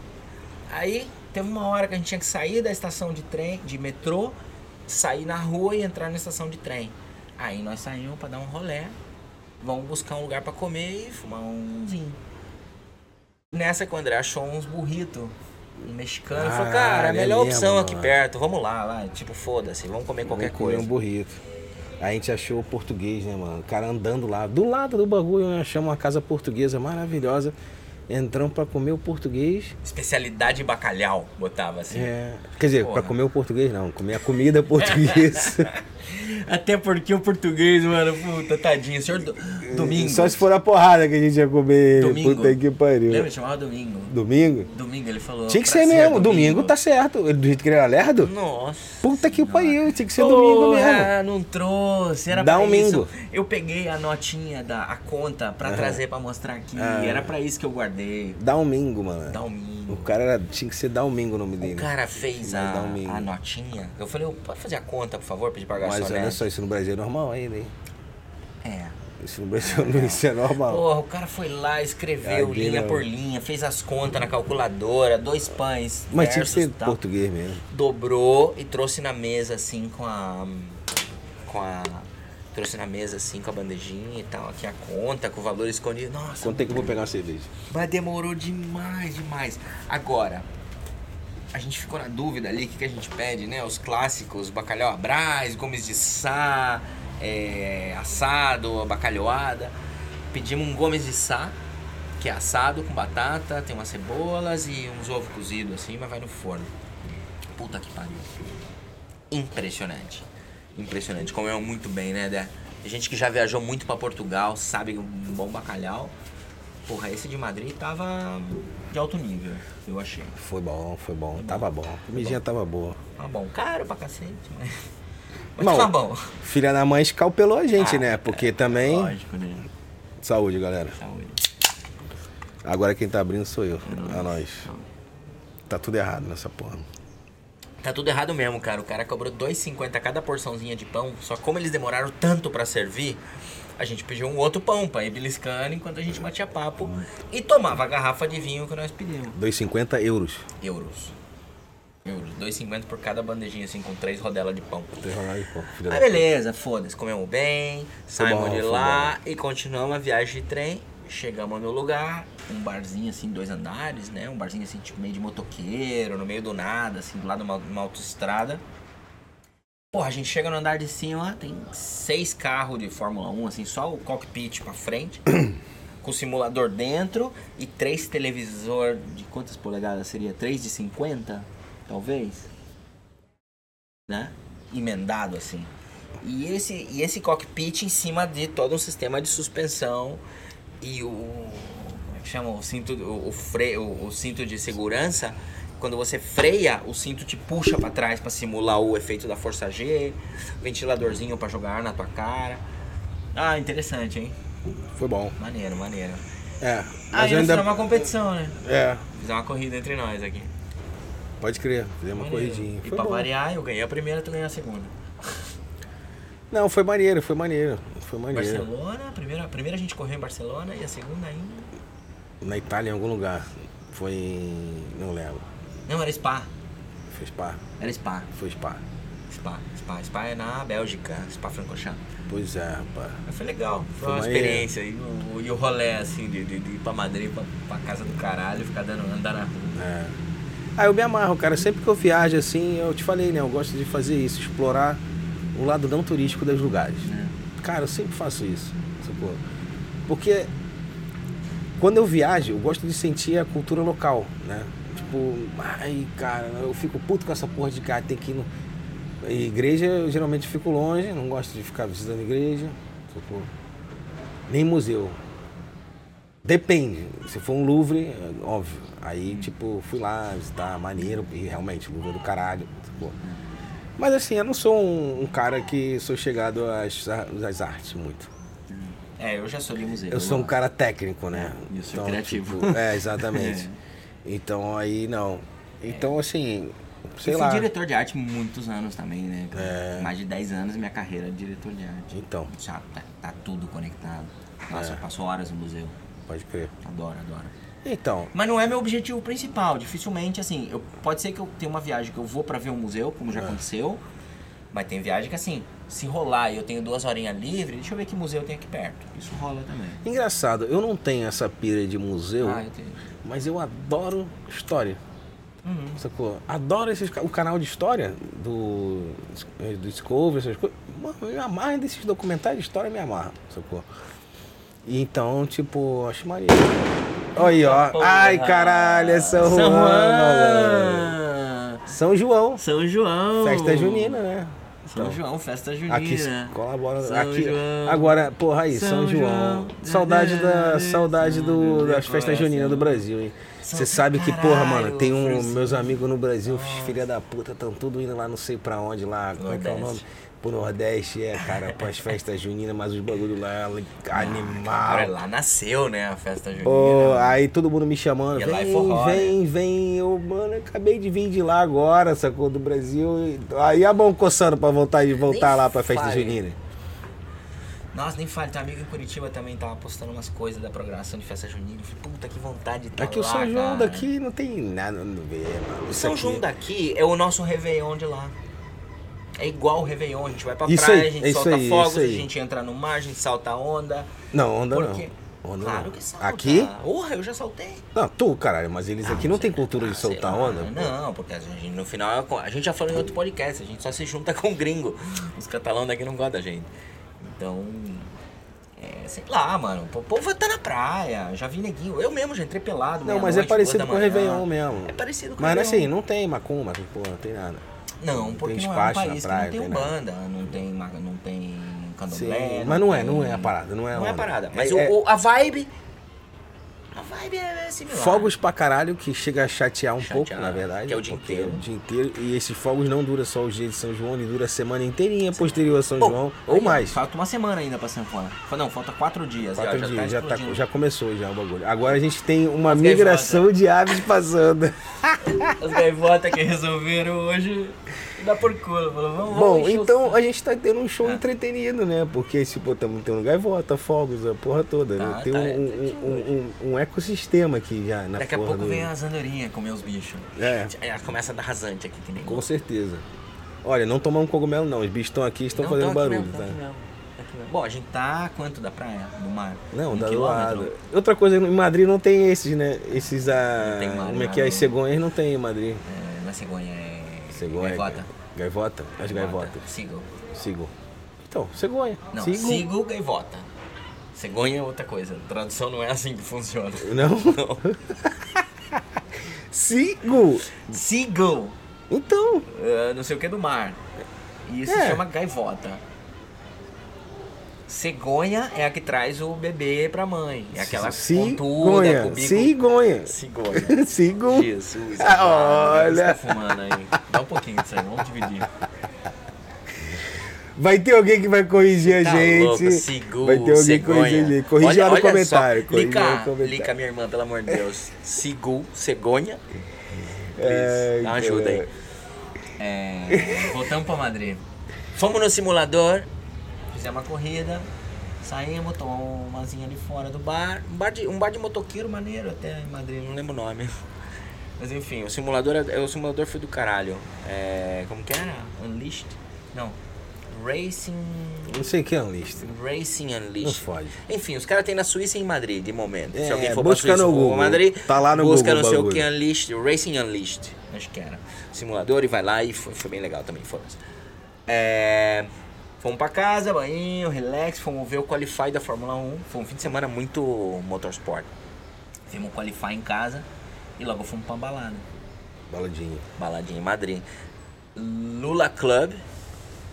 Aí teve uma hora que a gente tinha que sair da estação de trem, de metrô, sair na rua e entrar na estação de trem. Aí nós saímos para dar um rolê. Vamos buscar um lugar para comer e fumar um vinho. Nessa que o André achou uns burritos. Um mexicano e falou, Ah, cara, a é melhor mesmo, opção aqui mano. perto, vamos lá, vai. Tipo, foda-se, vamos comer qualquer Vamos comer coisa. um burrito. A gente achou o português, né, mano? O cara andando lá. Do lado do bagulho, achamos uma casa portuguesa maravilhosa. Entramos pra comer o português. Especialidade bacalhau, botava assim. É, quer dizer, Porra. pra comer o português não, comer a comida portuguesa. Até porque o português, mano, puta, tadinho. Senhor do... Domingo. Só se for a porrada que a gente ia comer. Domingo. Puta que pariu. Lembra? Chamava Domingo. Domingo? Domingo, ele falou. Tinha que pra ser mesmo. Domingo. tá certo. Ele- Do jeito que ele era lerdo? Nossa. Puta que pariu. Tinha que ser domingo mesmo. Ah, não trouxe. Era Dá pra um isso. mingo. Eu peguei a notinha, da, a conta, pra Aham. trazer pra mostrar aqui. Ah. Era pra isso que eu guardei. Domingo, mano. Domingo. O cara era, tinha que ser Domingo o nome dele. O cara fez a, a notinha. Eu falei, pode fazer a conta, por favor, pedir pra Mas olha garçonete. só, isso no Brasil é normal ainda, hein? É. Isso no Brasil não isso é normal. Porra, o cara foi lá, escreveu Aqui linha não. por linha, fez as contas na calculadora, dois pães, Mas tinha que ser tal. português mesmo. dobrou e trouxe na mesa assim com a com a Trouxe na mesa assim com a bandejinha e tal, aqui a conta, com o valor escondido. Nossa. Quanto tempo que eu vou pegar uma cerveja? Mas demorou demais, demais. Agora, a gente ficou na dúvida ali, o que, que a gente pede, né? Os clássicos, bacalhau à brás, gomes de sá, é, assado, bacalhoada. Pedimos um gomes de sá, que é assado com batata, tem umas cebolas e uns ovos cozidos assim, mas vai no forno. Puta que pariu. Impressionante. Impressionante. Comeu muito bem, né, Dé? Tem gente que já viajou muito pra Portugal, sabe um bom bacalhau. Porra, esse de Madrid tava de alto nível, eu achei. Foi bom, foi bom. Tava bom. A comidinha tava boa. Tá bom, caro pra cacete, mas. Mas Não, tá bom. Filha da mãe escalpelou a gente, Ah, né? Porque também. Lógico, né? Saúde, galera. Saúde. Agora quem tá abrindo sou eu. nóis. A nós. Tá tudo errado nessa porra. Tá tudo errado mesmo, cara. O cara cobrou 2,50 cada porçãozinha de pão. Só como eles demoraram tanto pra servir, a gente pediu um outro pão pra ir beliscando enquanto a gente batia papo e tomava a garrafa de vinho que nós pedimos. 2,50 euros. Euros. Euros. 2,50 por cada bandejinha, assim, com três rodelas de pão. Três filha Mas da- beleza, foda-se. Comemos bem, saímos de lá e continuamos a viagem de trem. Chegamos no lugar, um barzinho assim, dois andares, né? Um barzinho assim, tipo meio de motoqueiro, no meio do nada, assim, do lado de uma, uma autoestrada. Porra, a gente chega no andar de cima, tem seis carros de Fórmula 1, assim, só o cockpit pra frente, com o simulador dentro e três televisor de quantas polegadas seria? Três de 50, talvez? Né? Emendado assim. E esse, e esse cockpit em cima de todo um sistema de suspensão e o. Que chama? O cinto, o, o, fre, o, o cinto de segurança. Quando você freia, o cinto te puxa pra trás pra simular o efeito da força G, ventiladorzinho pra jogar ar na tua cara. Ah, interessante, hein? Foi bom. Maneiro, maneiro. É. Ah, Mas eu ainda... ainda. uma competição, né? É. Fizer uma corrida entre nós aqui. Pode crer. Fizemos uma corridinha. E Foi pra bom. variar, eu ganhei a primeira, tu ganhou a segunda. Não, foi maneiro, foi maneiro. Foi maneiro. Barcelona, a primeira, a primeira a gente correu em Barcelona e a segunda ainda. Na Itália, em algum lugar. Foi em. Não lembro. Não, era Spa. Foi Spa. Era Spa. Foi Spa. Spa. Spa. Spa é na Bélgica. Spa Francorchamps. Pois é, rapaz. Foi legal. Foi, Foi uma experiência. E o, e o rolê, assim, de, de, de ir pra Madrid, pra, pra casa do caralho, ficar dando, andar na rua. É. Ah, eu me amarro, cara. Sempre que eu viajo assim, eu te falei, né? Eu gosto de fazer isso, explorar o lado não turístico dos lugares. né? Cara, eu sempre faço isso? Porque quando eu viajo, eu gosto de sentir a cultura local, né? Tipo, ai, cara, eu fico puto com essa porra de cara, tem que ir no. Igreja, eu geralmente fico longe, não gosto de ficar visitando igreja, sacou? Nem museu. Depende. Se for um Louvre, é óbvio. Aí, tipo, fui lá visitar, maneiro, e realmente, Louvre é do caralho, sacou? Mas assim, eu não sou um, um cara que sou chegado às, às artes muito. É, eu já sou de museu. Eu sou um gosto. cara técnico, né? E eu sou criativo. tipo, é, exatamente. Então aí não. Então assim, sei eu fui lá. diretor de arte muitos anos também, né? É. Mais de 10 anos minha carreira de diretor de arte. Então, Já tá, tá tudo conectado. Nossa, É. eu passo horas no museu. pode crer. Adoro, adoro. Então, Mas não é meu objetivo principal. Dificilmente, assim, eu, pode ser que eu tenha uma viagem que eu vou pra ver um museu, como já É. aconteceu. Mas tem viagem que, assim, se rolar e eu tenho duas horinhas livre, deixa eu ver que museu tem aqui perto. Isso rola também. engraçado, eu não tenho essa pira de museu, Ah, eu mas eu adoro história. Uhum. Sacou? Adoro esses, o canal de história do, do Discovery, essas coisas. Mano, eu me amarro desses documentários de história, me amarro, sacou? E então, tipo, acho maneiro. Olha aí, ó. Porra. Ai, caralho, é São, São Juan. Juan! São João. São João! Festa junina, né? São Então, João, festa junina. Aqui colabora. São aqui, João. agora, porra aí, São, São João. João. Saudade da saudade do, das festas juninas do Brasil, hein? Você sabe que, porra, mano, tem um, meus amigos no Brasil, filha da puta, estão tudo indo lá não sei pra onde lá, como é que é o nome? Nordeste. Pro Nordeste, é, cara, pras festas juninas, mas os bagulho lá, é Cara, animal. lá nasceu, né, a festa junina. Pô, aí todo mundo me chamando, é vem, forró, vem, vem. Eu, mano, eu acabei de vir de lá agora, sacou, do Brasil. Aí a mão coçando pra voltar, voltar Nem lá pra festa fale. junina. Nossa, nem fale, tem um amigo em Curitiba também tava postando umas coisas da programação de festa junina. Eu falei, puta, que vontade de tá Aqui o lá, São João cara. daqui não tem nada a ver, mano. O São aqui- João daqui é o nosso Réveillon de lá. É igual o Réveillon, a gente vai pra Isso praia, aí, a gente é solta aí, fogos, a gente entra no mar, a gente salta onda. Não, onda Porque... não. Onda claro não. que salta. Aqui? Porra, eu já saltei. Não, tu, caralho, mas eles aqui não tem cultura de sei soltar lá. onda. Não, porque a gente, no final, a gente já falou em outro podcast, a gente só se junta com gringo. Os catalães daqui não gostam da gente. Então, é, sei lá, mano, o povo estar na praia, já vi neguinho. Eu mesmo já entrei pelado. Não, mas é meia-noite, parecido duas com o. Réveillon mesmo. É parecido com o Mas Réveillon. assim, não tem macumba, pô, não tem nada. Não, porque tem não é um país praia, que não tem nada. umbanda, não tem, não tem Sim, candomblé. mas não é, tem- não é a parada, não é Não é a onda. parada. Mas É- o- é o- a vibe. A vibe é similar. Fogos pra caralho que chega a chatear um Chatear, pouco, na verdade. que é o dia inteiro. o dia inteiro. E esses fogos não duram só o dia de São João, ele dura a semana inteirinha posterior a São Pô, João, ou aí, mais. Falta uma semana ainda pra Sanfona. Não, falta quatro dias. Quatro já, dias, tá já, tá, já começou já o bagulho. Agora a gente tem uma As migração de aves passando. As gaivotas que resolveram hoje dá por culo. Falou, vamos, Bom, então a gente tá tendo um show Ah. entretenido, né? Porque, tipo, estamos tendo gaivota, fogos, a porra toda. né? Tá, Tem tá, um, é, um, um, um- um ecossistema aqui já na Daqui a pouco do- vem as andorinhas comer os bichos. É. Aí ela começa a dar rasante aqui, que nem Com certeza. Olha, não tomar um cogumelo não, os bichos estão aqui e estão Não, fazendo barulho, mesmo, tá? aqui mesmo, tão aqui mesmo. Bom, a gente tá quanto da praia? Do mar? Não, um quilômetro? lado. Outra coisa, em Madrid não tem esses, né? Esses, ah, tem mar, como é que é? As cegonhas não tem em Madrid. É, não é cegonha, é. Cegonha. Gaivota. Gaivota? As gaivotas. Sigo. Sigo. Então, cegonha. Não, Sigo. sigo gaivota. Cegonha é outra coisa. Tradução não é assim que funciona. Não? Não. Sigo. Sigo. Então. Ah, não sei o que do mar. E isso É. se chama gaivota. Cegonha é a que traz o bebê pra mãe. É aquela pontuda Cigonha. com o bico. Cigonha. Cigonha. Sigo. Jesus. Ah, olha. Tá fumando aí. Dá um pouquinho disso aí, vamos dividir. Vai ter alguém que vai corrigir a Tá gente. louco, Sigu, vai ter alguém que cegonha. corrigir a gente. Corrige Olha- lá no só, comentário. no Lica, comentário. lica minha irmã, pelo amor de Deus. Sigu, cegonha. Ai, Dá uma ajuda aí. cara. É, voltamos pra Madrid. Fomos no simulador, fizemos uma corrida, saímos, tomamos uma zinha ali fora do bar. Um bar de, um bar de motoqueiro maneiro até em Madrid, não lembro o nome. Mas enfim, o simulador, é- o simulador foi do caralho. É, como que era? Unleashed? Não. Racing. Não sei o que é lista. Racing Não Unleashed. fode. Enfim, os caras têm na Suíça e em Madrid, de momento. É, Se alguém for busca pra Suíça no Google. Madrid, Tá lá no busca Google não o sei o que Unleashed, Racing Unleashed, acho que era. Simulador e vai lá e foi, foi bem legal também, foda-se. É, fomos pra casa, banho, relax, fomos ver o Qualify da Fórmula 1. Foi um fim de semana muito motorsport. Vimos o Qualify em casa e logo fomos pra balada. Baladinha. Baladinha em Madrid. Lula Club,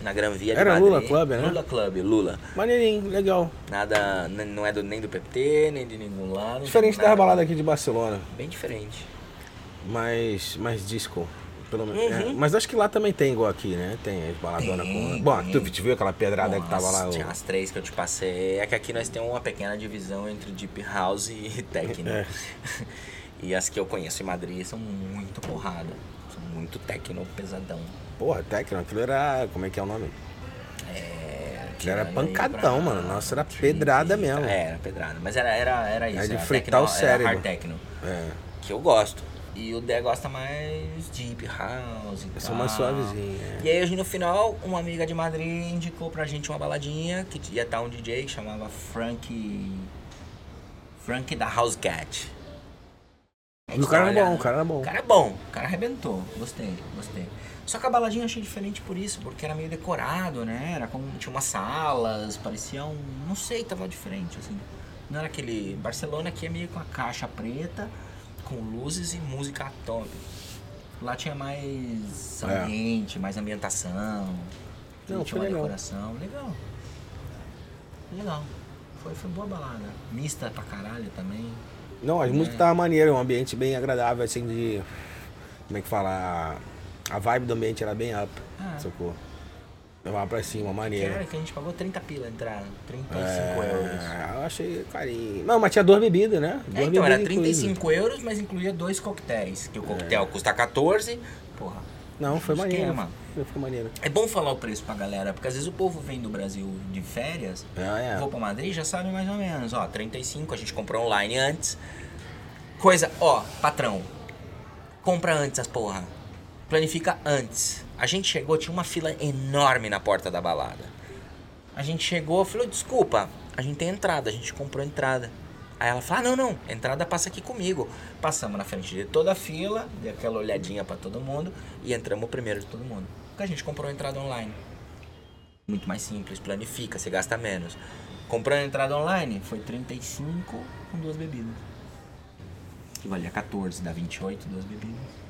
na Gran Via de Era Madrid. Lula Club, né? Lula Club, Lula. Maneirinho, legal. Nada, não é do, nem do PT, nem de nenhum lado. Diferente nada. das baladas aqui de Barcelona. Bem diferente. Mais, mais disco. Pelo menos. Uhum. é. Mas acho que lá também tem igual aqui, né? Tem as baladonas com. Bom, tem. tu viu aquela pedrada que tava lá? Nossa, o- Tinha as três que eu te passei. É que aqui nós temos uma pequena divisão entre Deep House e Techno. É. E as que eu conheço em Madrid são muito porrada. São muito techno pesadão. Porra, Tecno, aquilo era. Como é que é o nome? É, Aquilo era pancadão, pra- mano. Nossa, era pedrada mesmo. É, era pedrada. Mas era, era, era isso. Era de fritar o techno, cérebro. Era hard techno. É. Que eu gosto. E o Dé gosta mais Deep House e sou mais suavezinho. é. E aí, hoje no final, uma amiga de Madrid indicou pra gente uma baladinha que ia estar um DJ que chamava Frank. Frank da House Cat. E o cara era bom, o cara era bom. O cara é bom, o cara arrebentou. Gostei, gostei. Só que a baladinha eu achei diferente por isso, porque era meio decorado, né? Era como. Tinha umas salas, parecia um. Não sei, tava diferente, assim. Não era aquele. Barcelona aqui é meio com a caixa preta, com luzes e música top. Lá tinha mais É. ambiente, mais ambientação. Não, tinha uma legal. decoração. Legal. Legal. Foi, foi boa balada. Mista pra caralho também. Não, as É. músicas estavam maneiras, um ambiente bem agradável, assim, de. Como é que fala? A vibe do ambiente era bem up, Ah. sacou? Levava pra cima, Que maneira. era que a gente pagou 30 pila a entrada. 35 euros. É, eu achei carinho. Não, mas tinha duas bebidas, né? É, Duas então, era bebidas incluídas. 35 euros, mas incluía dois coquetéis. Que o coquetel custa 14. Porra. Não, foi maneiro. Esquema. Foi, maneiro. É bom falar o preço pra galera, porque às vezes o povo vem do Brasil de férias, É, é. vou pra Madrid já sabe mais ou menos. Ó, 35, a gente comprou online antes. Coisa, ó, patrão, compra antes as porra. Planifica antes. A gente chegou, tinha uma fila enorme na porta da balada. A gente chegou, falou, desculpa, a gente tem entrada, a gente comprou entrada. Aí ela falou, ah, não, não, entrada passa aqui comigo. Passamos na frente de toda a fila, dei aquela olhadinha para todo mundo e entramos primeiro de todo mundo. Porque a gente comprou entrada online. Muito mais simples, planifica, você gasta menos. Comprando entrada online, foi 35 com duas bebidas. Que valia 14, dá 28, duas bebidas.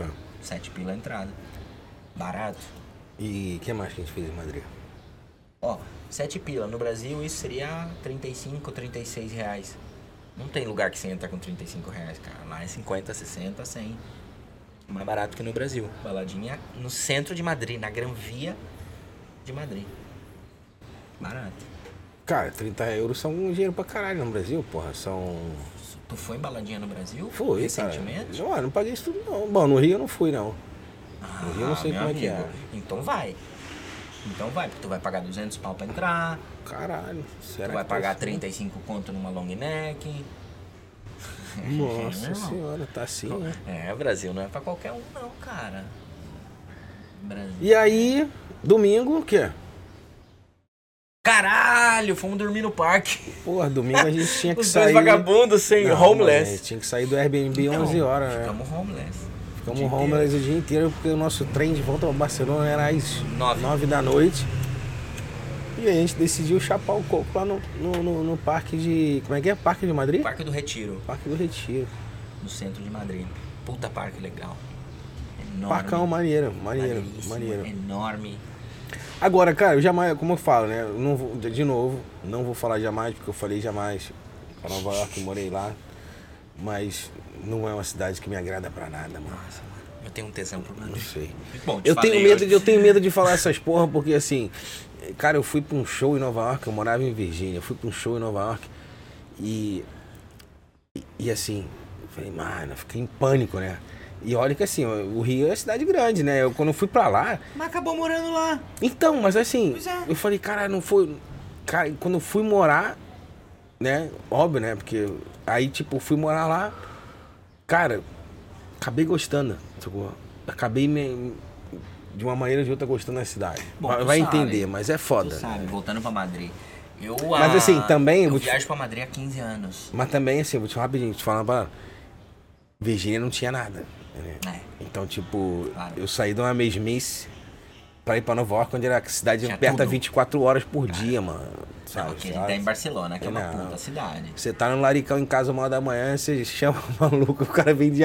É. 7 pila a entrada. Barato. E o que mais que a gente fez em Madrid? Ó, 7 pila. No Brasil isso seria 35, 36 reais. Não tem lugar que você entra com 35 reais, cara. Lá é 50, 60, 100. Mais barato que no Brasil. Baladinha no centro de Madrid, na Gran Via de Madrid. Barato. Cara, 30 euros são um dinheiro pra caralho no Brasil, porra. São. Tu foi em baladinha no Brasil? Fui, recentemente? Cara. Não, não paguei isso tudo, não. Bom, no Rio eu não fui, não. Ah, No Rio eu não sei como é que amigo. é. Então vai. Então vai, porque tu vai pagar 200 pau pra entrar. Caralho. Será tu vai tá pagar assim? 35 conto numa long neck. Nossa Meu irmão. senhora, tá assim, né? É, Brasil não é pra qualquer um não, cara. Brasil. E aí, domingo, o quê? Caralho, fomos dormir no parque. Porra, domingo a gente tinha que Os sair. dois vagabundos sem Não, mano, homeless. gente tinha que sair do Airbnb 11 Então, horas, né? Ficamos homeless. Ficamos dia homeless o dia inteiro porque o nosso trem de volta pra Barcelona era às Nove. 9 da noite. E a gente decidiu chapar o coco lá no, no, no- no parque de. Como é que é? Parque de Madrid? Parque do Retiro, Parque do Retiro. no centro de Madrid. Puta parque legal. Enorme. Parcão maneiro, maneiro, maneiro. Enorme. Agora, cara, eu jamais, como eu falo, né? Eu não vou, de novo, não vou falar jamais, porque eu falei jamais pra Nova York, morei lá. Mas não é uma cidade que me agrada pra nada, mano. Nossa, mano. Eu tenho um tesão por Não Madrid. sei. Bom, te Eu tenho, medo de, eu tenho medo de falar essas porra, porque assim, cara, eu fui pra um show em Nova York, eu morava em Virgínia, eu fui pra um show em Nova York e. E, e, assim, eu falei, mano, eu fiquei em pânico, né? E olha que assim, o Rio é cidade grande, né? Eu, quando fui pra lá, Mas acabou morando lá. então, mas assim, é. eu falei, cara, não foi. Cara, quando fui morar, né? Óbvio, né? Porque aí, tipo, fui morar lá, cara, acabei gostando. Sacou? Acabei me, de uma maneira ou de outra gostando da cidade. Bom, vai sabe. entender, mas é Tu foda. sabe, voltando pra Madrid. Eu, Mas, ah, assim, também, eu Eu vou te- viajo pra Madrid há 15 anos. Mas também, assim, vou te falar rapidinho, te falar uma parada. Virgínia não tinha nada. Né? É. Então, tipo, Claro. eu saí de uma mesmice pra ir pra Nova York, onde era a cidade Tinha aberta tudo. 24 horas por dia, mano. Sabe? Não, a gente lá, tá em Barcelona, que é uma Não. puta cidade. Você tá no Laricão em casa uma hora da manhã, você chama o maluco, o cara vem de.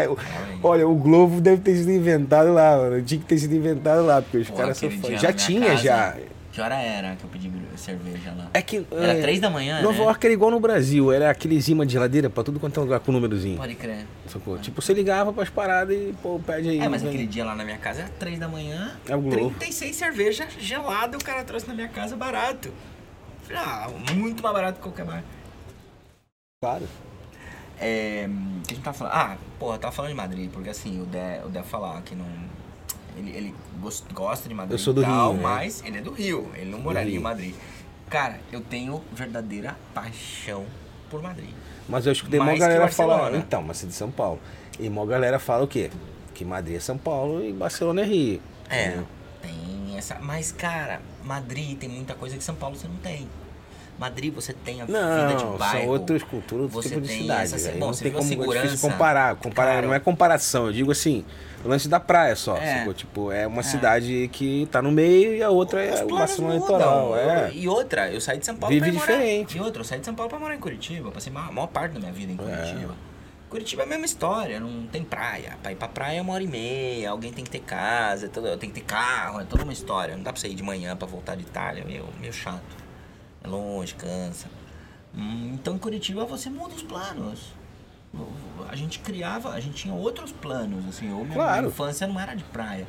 Olha, o Globo deve ter sido inventado lá, mano. Tinha que ter sido inventado lá, porque os Pô, caras são fãs. Já tinha, casa, já. Que hora era que eu pedi cerveja lá? É que. Era é, três da manhã, Nova né? York era igual no Brasil, era aqueles imã de geladeira pra tudo quanto é lugar com númerozinho. Pode crer. Sacou? Tipo, você ligava pras paradas e, pô, pede aí. É, mas vem. aquele dia lá na minha casa era 3 da manhã. É o Globo. 36 cerveja gelada o cara trouxe na minha casa barato. Ah, muito mais barato que qualquer bar. Claro. É, que a gente tava falando? Ah, porra, eu tava falando de Madrid, porque assim, o Dé, o Dé falar que não. Ele, ele gos- gosta de Madrid Eu sou do tal, Rio, né? mas ele é do Rio, ele não moraria em. Madrid. Cara, eu tenho verdadeira paixão por Madrid. Mas eu escutei uma galera falar. Então, mas você é de São Paulo. E uma galera fala o quê? Que Madrid é São Paulo e Barcelona é Rio. É, Entendeu? tem essa. Mas, cara, Madrid tem muita coisa que São Paulo você não tem. Madrid você tem a vida de Não, bairro. são outras culturas, outro você tipo de cidade. essa- bom, não você tem como é difícil segurança, comparar. comparar cara. Não é comparação, eu digo assim, o lance da praia só. É. sacou? Tipo, é uma cidade que tá no meio e a outra Os é o mudam. litoral. É. E outra, eu saí de São Paulo Vive pra morar- diferente. E outra, eu saí de São Paulo pra morar em Curitiba. Eu passei a maior parte da minha vida em É. Curitiba. Curitiba é a mesma história, não tem praia. Pra ir pra praia é uma hora e meia, alguém tem que ter casa, é todo- tem que ter carro, é toda uma história. Não dá pra sair de manhã pra voltar de Itália, é meio, meio chato. É longe, cansa. Hum, Então em Curitiba você muda os planos. A gente criava, a gente tinha outros planos, assim, eu, minha, Claro. minha infância não era de praia.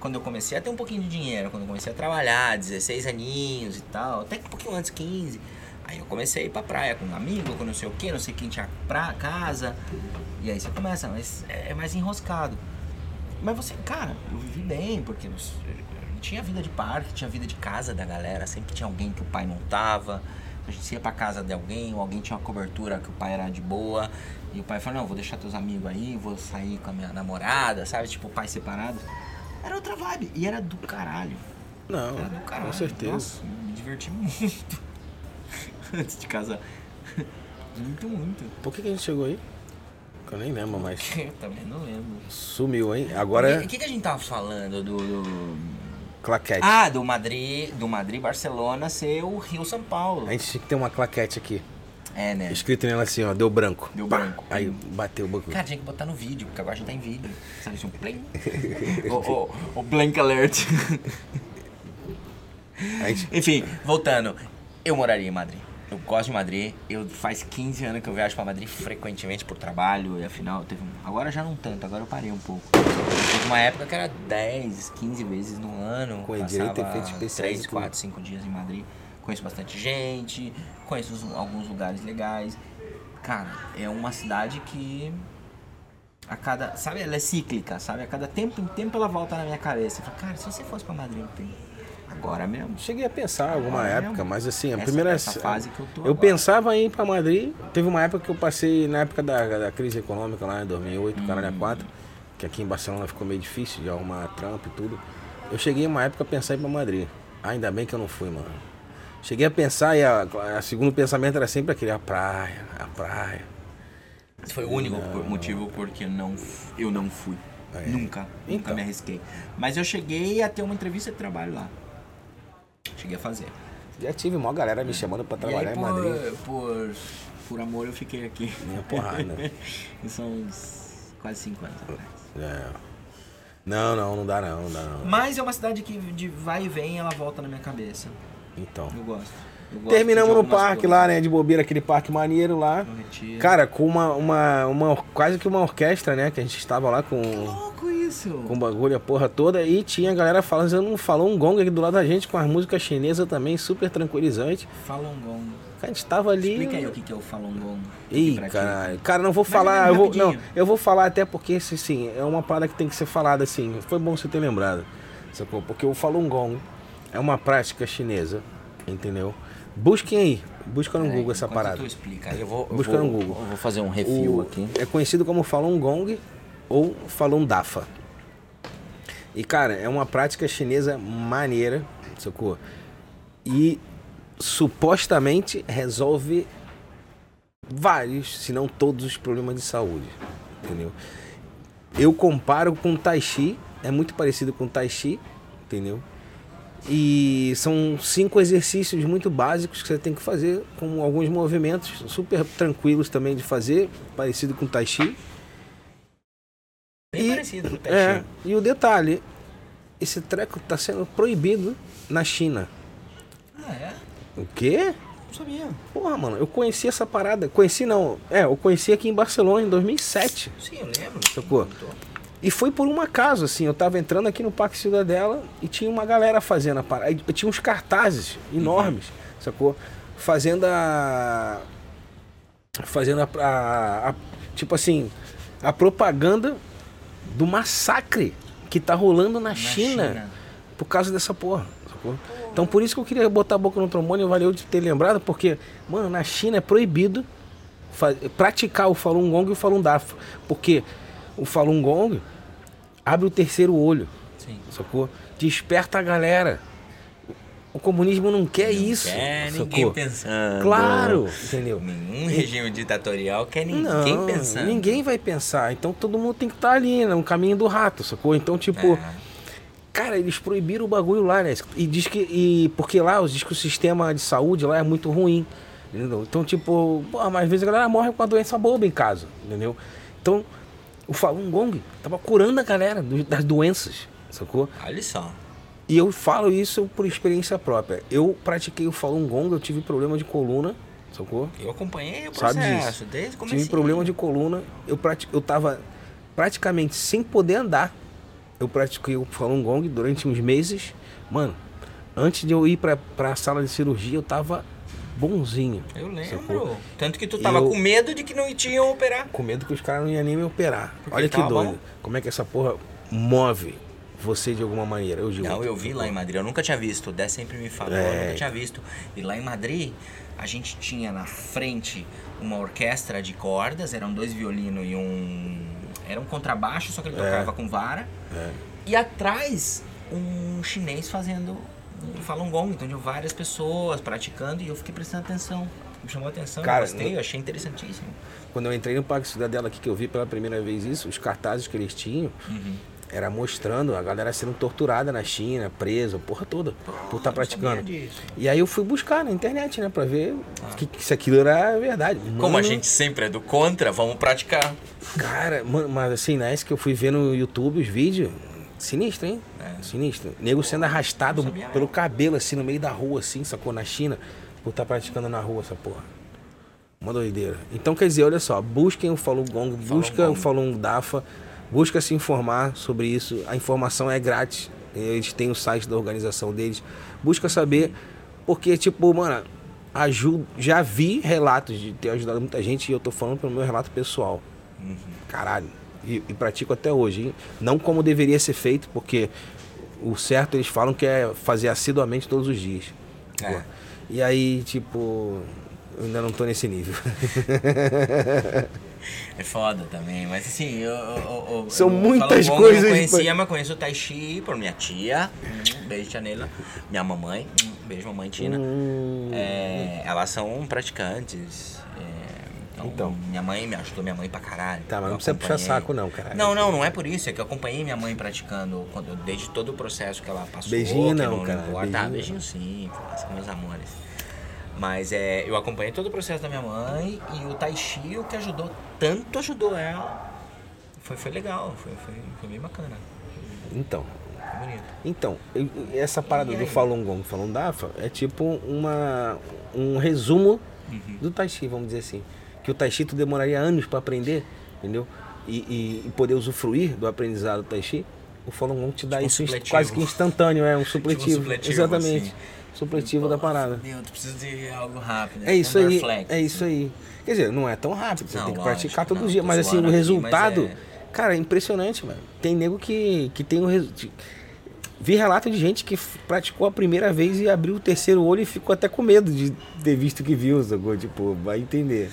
Quando eu comecei a ter um pouquinho de dinheiro, quando eu comecei a trabalhar, 16 aninhos e tal, até que um pouquinho antes, 15. Aí eu comecei a ir pra praia com um amigo, com não sei o que, não sei quem tinha pra casa. E aí você começa, mas é é mais enroscado. Mas você, cara, eu vivi bem, porque tinha vida de parque, tinha vida de casa da galera, sempre tinha alguém que o pai não tava. A gente ia pra casa de alguém, ou alguém tinha uma cobertura que o pai era de boa. E o pai falou, não, vou deixar teus amigos aí, vou sair com a minha namorada, sabe? Tipo, pai separado. Era outra vibe. E era do caralho. Não, Era do caralho. com certeza. Nossa, me diverti muito. Antes de casar. Muito, muito. Por que, que a gente chegou aí? Eu nem lembro mais. Eu também não lembro. Sumiu, hein? Agora O que, que a gente tava falando do. do- claquete. Ah, do Madrid, do Madrid Barcelona ser o Rio São Paulo. A gente tinha que ter uma claquete aqui. É, né? Escrito nela assim, ó, deu branco. Deu Pá! branco. Aí bateu o banco. Cara, tinha que botar no vídeo, porque agora a gente tá em vídeo. Sabe assim, um plim? o, o, o blank alert. Gente- Enfim, voltando. Eu moraria em Madrid. Eu gosto de Madrid. Eu faz 15 anos que eu viajo pra Madrid frequentemente por trabalho. E afinal, teve um... agora já não tanto, agora eu parei um pouco. Teve uma época que era 10, 15 vezes no ano. Com direito a efeitos especiais 3, e tudo. 4, 5 dias em Madrid. Conheço bastante gente, conheço alguns lugares legais. Cara, é uma cidade que a cada, sabe, ela é cíclica, sabe? A cada tempo em tempo ela volta na minha cabeça. Eu falo, cara, se você fosse pra Madrid ontem, agora mesmo. Cheguei a pensar em alguma Agora época, mesmo. mas assim, a Essa- primeira essa fase que eu tô agora. pensava em ir pra Madrid. Teve uma época que eu passei na época da, da crise econômica lá em 2008, Hum. caralho, a 4, que aqui em Barcelona ficou meio difícil de arrumar trampo e tudo. Eu cheguei em uma época a pensar em ir pra Madrid. Ainda bem que eu não fui, mano. Cheguei a pensar e a, a segundo pensamento era sempre aquele, a praia, a praia. Esse foi o único por- motivo porque não, eu não fui. Nunca, nunca Então. me arrisquei. Mas eu cheguei a ter uma entrevista de trabalho lá. Cheguei a fazer. Já tive uma galera me chamando pra trabalhar aí, em Madrid. por, por, por amor eu fiquei aqui. Minha porrada. E são uns quase 5 anos atrás. É. Não, não, não dá não, não dá não. Mas é uma cidade que de vai e vem ela volta na minha cabeça. Então. Eu gosto. Eu gosto Terminamos no parque lá, né? De bobeira, aquele parque maneiro lá. Cara, com uma, uma, uma. Quase que uma orquestra, né? Que a gente estava lá com. louco isso. Com bagulho, a porra toda. E tinha a galera falando, falou um gong aqui do lado da gente com as músicas chinesas também, super tranquilizante. Falun Gong. A gente tava ali. Explica aí o que que é o Falun Gong. Ih, caralho. Cara, não vou Mas falar. é Eu vou, não, eu vou falar até porque, assim, sim, é uma parada que tem que ser falada assim. Foi bom você ter lembrado. Sacou? Porque o Falun Gong é uma prática chinesa, entendeu? Busquem aí. Busca no Peraí, Google essa parada. Tu explica, eu vou, eu Busca vou, no Google. Eu vou fazer um refil O- aqui. É conhecido como Falun Gong ou Falun Dafa. E cara, é uma prática chinesa maneira, sacou? E supostamente resolve vários, se não todos os problemas de saúde, entendeu? Eu comparo com Tai Chi, é muito parecido com Tai Chi, entendeu? E são cinco exercícios muito básicos que você tem que fazer, com alguns movimentos super tranquilos também de fazer, parecido com Tai Chi. Bem e- parecido com o Tai É, e o detalhe, esse treco está sendo proibido na China. Ah, é? O quê? Não sabia. Porra, mano, eu conheci essa parada. Conheci não, é, eu conheci aqui em Barcelona em 2007. Sim, eu lembro. Sacou? E foi por um acaso, assim, eu tava entrando aqui no Parque Cidadela e tinha uma galera fazendo a parada. E Tinha uns cartazes enormes, sacou? Fazendo a. Fazendo a, a- a- Tipo assim, a propaganda do massacre que tá rolando na, China, China. por causa dessa porra, sacou? Então por isso que eu queria botar a boca no trombone, valeu de ter lembrado, porque, mano, na China é proibido praticar o Falun Gong e o Falun Dafa. Porque o Falun Gong abre o terceiro olho, Sim. sacou? Desperta a galera. O comunismo não quer isso. É, sacou? ninguém pensando. Claro, entendeu? Nenhum regime ditatorial quer ninguém não, pensando. ninguém vai pensar. Então todo mundo tem que estar ali, né? No caminho do rato, sacou? Então, tipo, É. cara, eles proibiram o bagulho lá, né? E diz que. E, porque lá, diz que o sistema de saúde lá é muito ruim. Entendeu? Então, tipo, pô, mas às vezes a galera morre com a doença boba em casa, entendeu? Então, o Falun Gong tava curando a galera do- das doenças, sacou? Olha só. E eu falo isso por experiência própria. Eu pratiquei o Falun Gong, eu tive problema de coluna, sacou? Eu acompanhei o Sabe processo disso. desde o começo. Tive problema de coluna, eu, prati... eu tava praticamente sem poder andar. Eu pratiquei o Falun Gong durante uns meses. Mano, antes de eu ir pra, pra sala de cirurgia, eu tava bonzinho. Eu lembro. Sacou? Tanto que tu tava Eu- com medo de que não te iam operar. Com medo que os caras não iam nem me operar. Porque Olha que doido. bom. Como é que essa porra move você de alguma maneira? Eu digo. Não, eu vi lá em Madrid. Eu nunca tinha visto. O Dé sempre me falou. É. Eu nunca tinha visto. E lá em Madrid, a gente tinha na frente uma orquestra de cordas. Eram dois violinos e um... Era um contrabaixo, só que ele tocava com vara. E atrás, um chinês fazendo um Falun Gong. Então, tinha várias pessoas praticando e eu fiquei prestando atenção. Me chamou a atenção, Cara, eu gostei, eu achei interessantíssimo. Quando eu entrei no Parque Cidadela aqui, que eu vi pela primeira vez isso, os cartazes que eles tinham, era mostrando a galera sendo torturada na China, presa, porra toda, por estar não praticando. E aí eu fui buscar na internet, né, pra ver que, que se aquilo era verdade. Como a Mano, gente sempre é do contra, vamos praticar. Cara, mano, mas assim, na época que eu fui ver no YouTube os vídeos, sinistro, hein? É. Sinistro. Nego sendo arrastado pelo cabelo, assim, no meio da rua, assim, sacou? Na China, por estar praticando na rua essa porra. Uma doideira. Então, quer dizer, olha só, busquem o Falun Gong, busca o Falun Dafa, busca se informar sobre isso. A informação é grátis. Eles têm o site da organização deles. Busca saber, porque, tipo, mano, ajuda, já vi relatos de ter ajudado muita gente e eu tô falando pelo meu relato pessoal. Caralho. E, e pratico até hoje, hein? Não como deveria ser feito, porque o certo eles falam que é fazer assiduamente todos os dias. É. E aí, tipo, eu ainda não tô nesse nível. É foda também, mas assim, eu. eu- eu- São eu muitas coisas Eu conhecia, mas conheço o Tai Chi por minha tia. Hum, Beijo, tia Neila. Minha mamãe. hum, Beijo, mamãe Tina. Hum, É, elas são praticantes. é, então, Então. minha mãe me ajudou, minha mãe pra caralho. Tá, mas não precisa puxar saco não, caralho. Não, não, não é por isso. É que eu acompanhei minha mãe praticando quando, desde todo o processo que ela passou. Beijinho não, não cara, beijinho beijinho sim, são meus amores. Mas é, eu acompanhei todo o processo da minha mãe e o Tai Chi, o que ajudou, tanto ajudou ela. Foi, foi legal, foi, foi, foi bem bacana. Então, Foi bonito. Então, essa parada do? Falun Gong, Falun Dafa, é tipo uma, um resumo Uhum. do Tai Chi, vamos dizer assim. Que o Tai Chi tu demoraria anos para aprender, entendeu? E, e- e poder usufruir do aprendizado do Tai Chi. O Falun Gong te dá Tipo um isso supletivo. quase que instantâneo, é um supletivo. supletivo, Exatamente. assim. Supletivo da parada. Meu, tu precisa de algo rápido. É isso um aí, é isso aí. Quer dizer, não é tão rápido, você Não, tem que lógico, praticar todo não, dia. Mas assim, o aqui, resultado, mas é- cara, é impressionante, mano. Tem nego que, que tem um resultado. Vi relato de gente que praticou a primeira vez e abriu o terceiro olho e ficou até com medo de ter visto o que viu, sacou? Tipo, vai entender.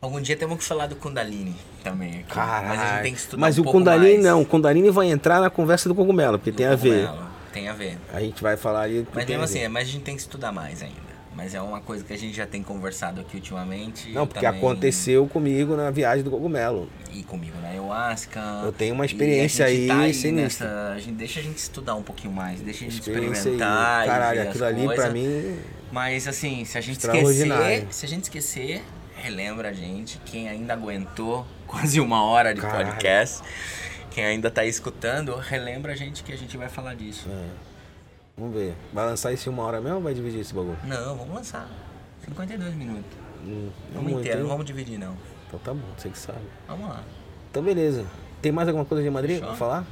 Algum dia temos que falar do Kundalini também. aqui. Caralho. Mas a gente tem que estudar Mas um o Kundalini mais não, o Kundalini vai entrar na conversa do cogumelo, porque do tem a ver. Tem a ver. A gente vai falar ali. que Mas mesmo assim, mas a gente tem que estudar mais ainda. Mas é uma coisa que a gente já tem conversado aqui ultimamente. Não, porque também- aconteceu comigo na viagem do cogumelo. E comigo na ayahuasca. Eu tenho uma experiência aí tá sinistra. nessa- a gente, deixa a gente estudar um pouquinho mais, deixa a gente aí. experimentar. e Caralho, aquilo ali coisas. pra mim. Mas assim, se a gente esquecer, se a gente esquecer, relembra a gente, quem ainda aguentou quase uma hora de Caralho. podcast, quem ainda tá escutando, relembra a gente que a gente vai falar disso. É. Vamos ver. Vai lançar isso em uma hora mesmo ou vai dividir esse bagulho? Não, vamos lançar. 52 minutos. Hum, Vamos muito, inteiro, hein? não vamos dividir não. Então tá bom, você que sabe. Vamos lá. Então beleza. Tem mais alguma coisa de Madrid Fechou. pra falar?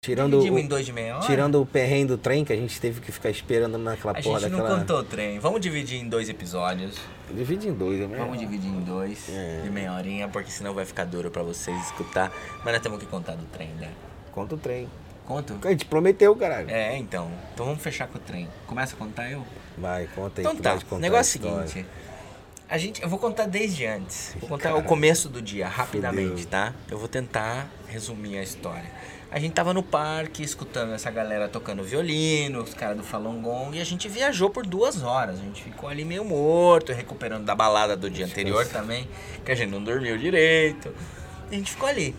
Tirando o, em dois de meia hora? tirando o perrengue do trem que a gente teve que ficar esperando naquela A porra gente não daquela. contou o trem. Vamos dividir em dois episódios. Divide em dois, né? Vamos dividir em dois, É. de meia horinha, porque senão vai ficar duro pra vocês escutar. Mas nós temos que contar do trem, né? Conta o trem. Conto? A gente prometeu, caralho. É, então. Então vamos fechar com o trem. Começa a contar eu? Vai, conta aí. Então tá. O a negócio é o seguinte. A gente, eu vou contar desde antes. Vou contar Cara. o começo do dia, rapidamente, Fudeu. tá? Eu vou tentar resumir a história. A gente tava no parque escutando essa galera tocando violino, os caras do Falun Gong, e a gente viajou por duas horas. A gente ficou ali meio morto, recuperando da balada do dia anterior também, que a gente não dormiu direito. A gente ficou ali.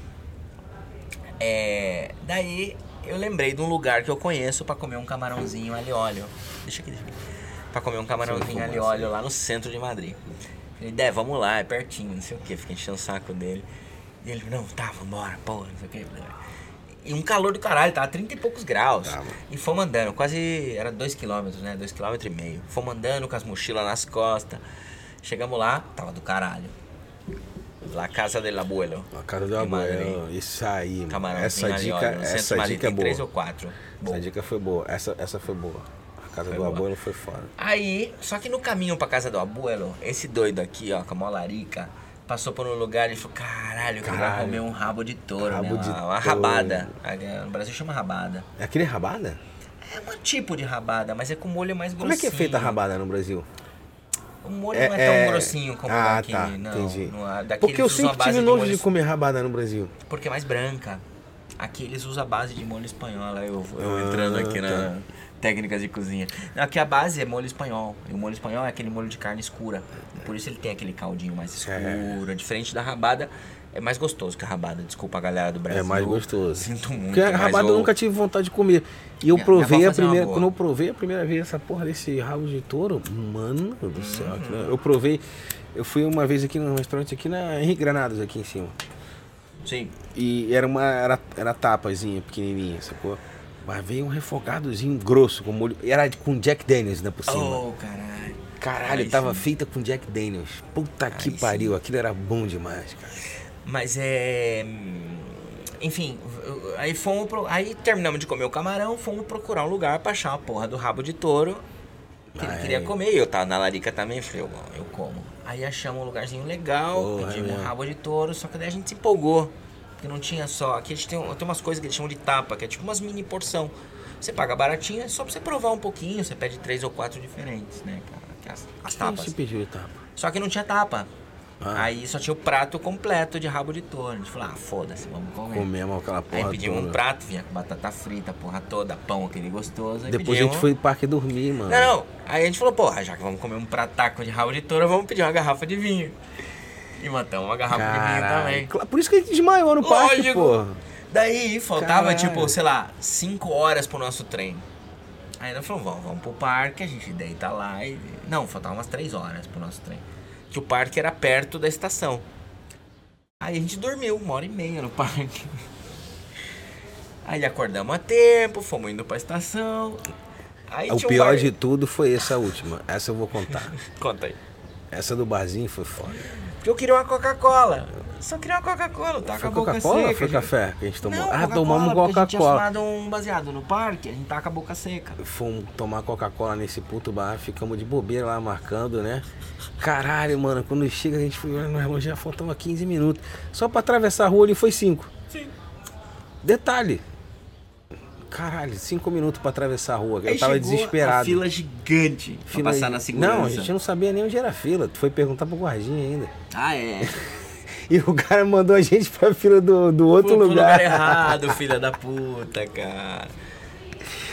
É, daí eu lembrei de um lugar que eu conheço pra comer um camarãozinho ali óleo. Deixa aqui, deixa aqui. Pra comer um camarãozinho ali óleo lá no centro de Madrid. Falei, Dé, vamos lá, é pertinho, não sei o que. Fiquei enchendo o saco dele. E ele, não, tá, vambora, porra, não sei o que. E um calor do caralho, tava 30 e poucos graus. E fomos andando, quase, era 2 quilômetros, né? 2 km e meio. Fomos andando com as mochilas nas costas. Chegamos lá, tava do caralho. La Casa del Abuelo. A casa do abuelo. Isso aí, mano. Camarãozinho Essa dica, de essa Madrid dica é boa. três ou quatro. Bom. Essa dica foi boa. Essa, essa foi boa. A casa Foi do boa. abuelo foi foda. Aí, só que no caminho pra casa do abuelo, esse doido aqui, ó, com a mó larica, passou por um lugar e falou, caralho, eu queria Caralho. comer um rabo de touro, Rabo né? de Uma, uma rabada. No Brasil chama rabada. É aquele rabada? É um tipo de rabada, mas é com molho mais grossinho. Como é que é feita a rabada no Brasil? O molho É- não é tão é- grossinho como Ah, daqui, tá, não. entendi. não é- daqui Porque eu sempre tive de nojo molho- de comer rabada no Brasil. Porque é mais branca. Aqui eles usam a base de molho espanhol. Eu, eu entrando aqui na tá. Técnicas de cozinha. Aqui a base é molho espanhol. E o molho espanhol é aquele molho de carne escura. Por isso ele tem aquele caldinho mais escuro. É. Diferente da rabada. É mais gostoso que a rabada, desculpa a galera do Brasil. É mais gostoso. Sinto muito. Porque a rabada eu nunca tive vontade de comer. E eu provei a primeira. Quando eu provei a primeira vez essa porra desse rabo de touro, mano do céu. Uhum. Eu provei. Eu fui uma vez aqui num restaurante aqui na Henrique Granados, aqui em cima. Sim. E era uma. Era, era tapazinha, pequenininha, sacou? Mas veio um refogadozinho grosso, com molho. Era com Jack Daniels, né, por cima. Oh, caralho. Caralho, Aí tava sim. feita com Jack Daniels. Puta Aí que pariu, sim. aquilo era bom demais, cara. Mas é. Enfim, aí fomos. Pro... Aí terminamos de comer o camarão, fomos procurar um lugar pra achar uma porra do rabo de touro. Que ele queria comer. Eu tava na larica também, falei, eu, eu como. Aí achamos um lugarzinho legal, Porra, pedimos um rabo de touro, só que daí a gente se empolgou. Porque não tinha só. Aqui a gente tem, tem umas coisas que eles chamam de tapa, que é tipo umas mini porção. Você paga baratinho, é só pra você provar um pouquinho, você pede três ou quatro diferentes, né, cara? As, as tapas. Você pediu tapa? Só que não tinha tapa. Ah. Aí só tinha o prato completo de rabo de touro. A gente falou, ah, foda-se, vamos comer. Comemos aquela porra Aí pedimos toda. um prato, vinha com batata frita, porra toda, pão aquele gostoso. Depois pedimos... a gente foi no parque dormir, mano. Não, não. Aí a gente falou, porra, já que vamos comer um prataco de rabo de touro, vamos pedir uma garrafa de vinho. E matamos uma garrafa Caralho. de vinho também. Por isso que a gente desmaiou no Lógico. parque, porra. Daí faltava, Caralho. tipo, sei lá, 5 horas pro nosso trem. Aí nós falamos, vamos, vamos pro parque, a gente deita lá e... Não, faltava umas 3 horas pro nosso trem que o parque era perto da estação. Aí a gente dormiu uma hora e meia no parque. Aí acordamos a tempo, fomos indo pra estação. Aí o pior um bar... de tudo foi essa última. Essa eu vou contar. Conta aí. Essa do barzinho foi foda. Porque eu queria uma Coca-Cola. Só queria uma Coca-Cola, tá foi com a boca Coca-Cola ou foi café que a gente tomou? Não, ah, tomamos Coca-Cola. A gente tinha tomado um baseado no parque, a gente tá com a boca seca. Fomos tomar Coca-Cola nesse puto bar, ficamos de bobeira lá marcando, né? Caralho, mano, quando chega a gente foi no relógio, já faltava 15 minutos. Só pra atravessar a rua ali foi 5. Sim. Detalhe. Caralho, 5 minutos pra atravessar a rua. Eu Aí tava desesperado. fila gigante fila... pra passar na segurança. Não, a gente não sabia nem onde era a fila. Tu foi perguntar pro guardinha ainda. Ah, é. E o cara mandou a gente pra fila do, do outro Pô, lugar. lugar errado, filha da puta, cara.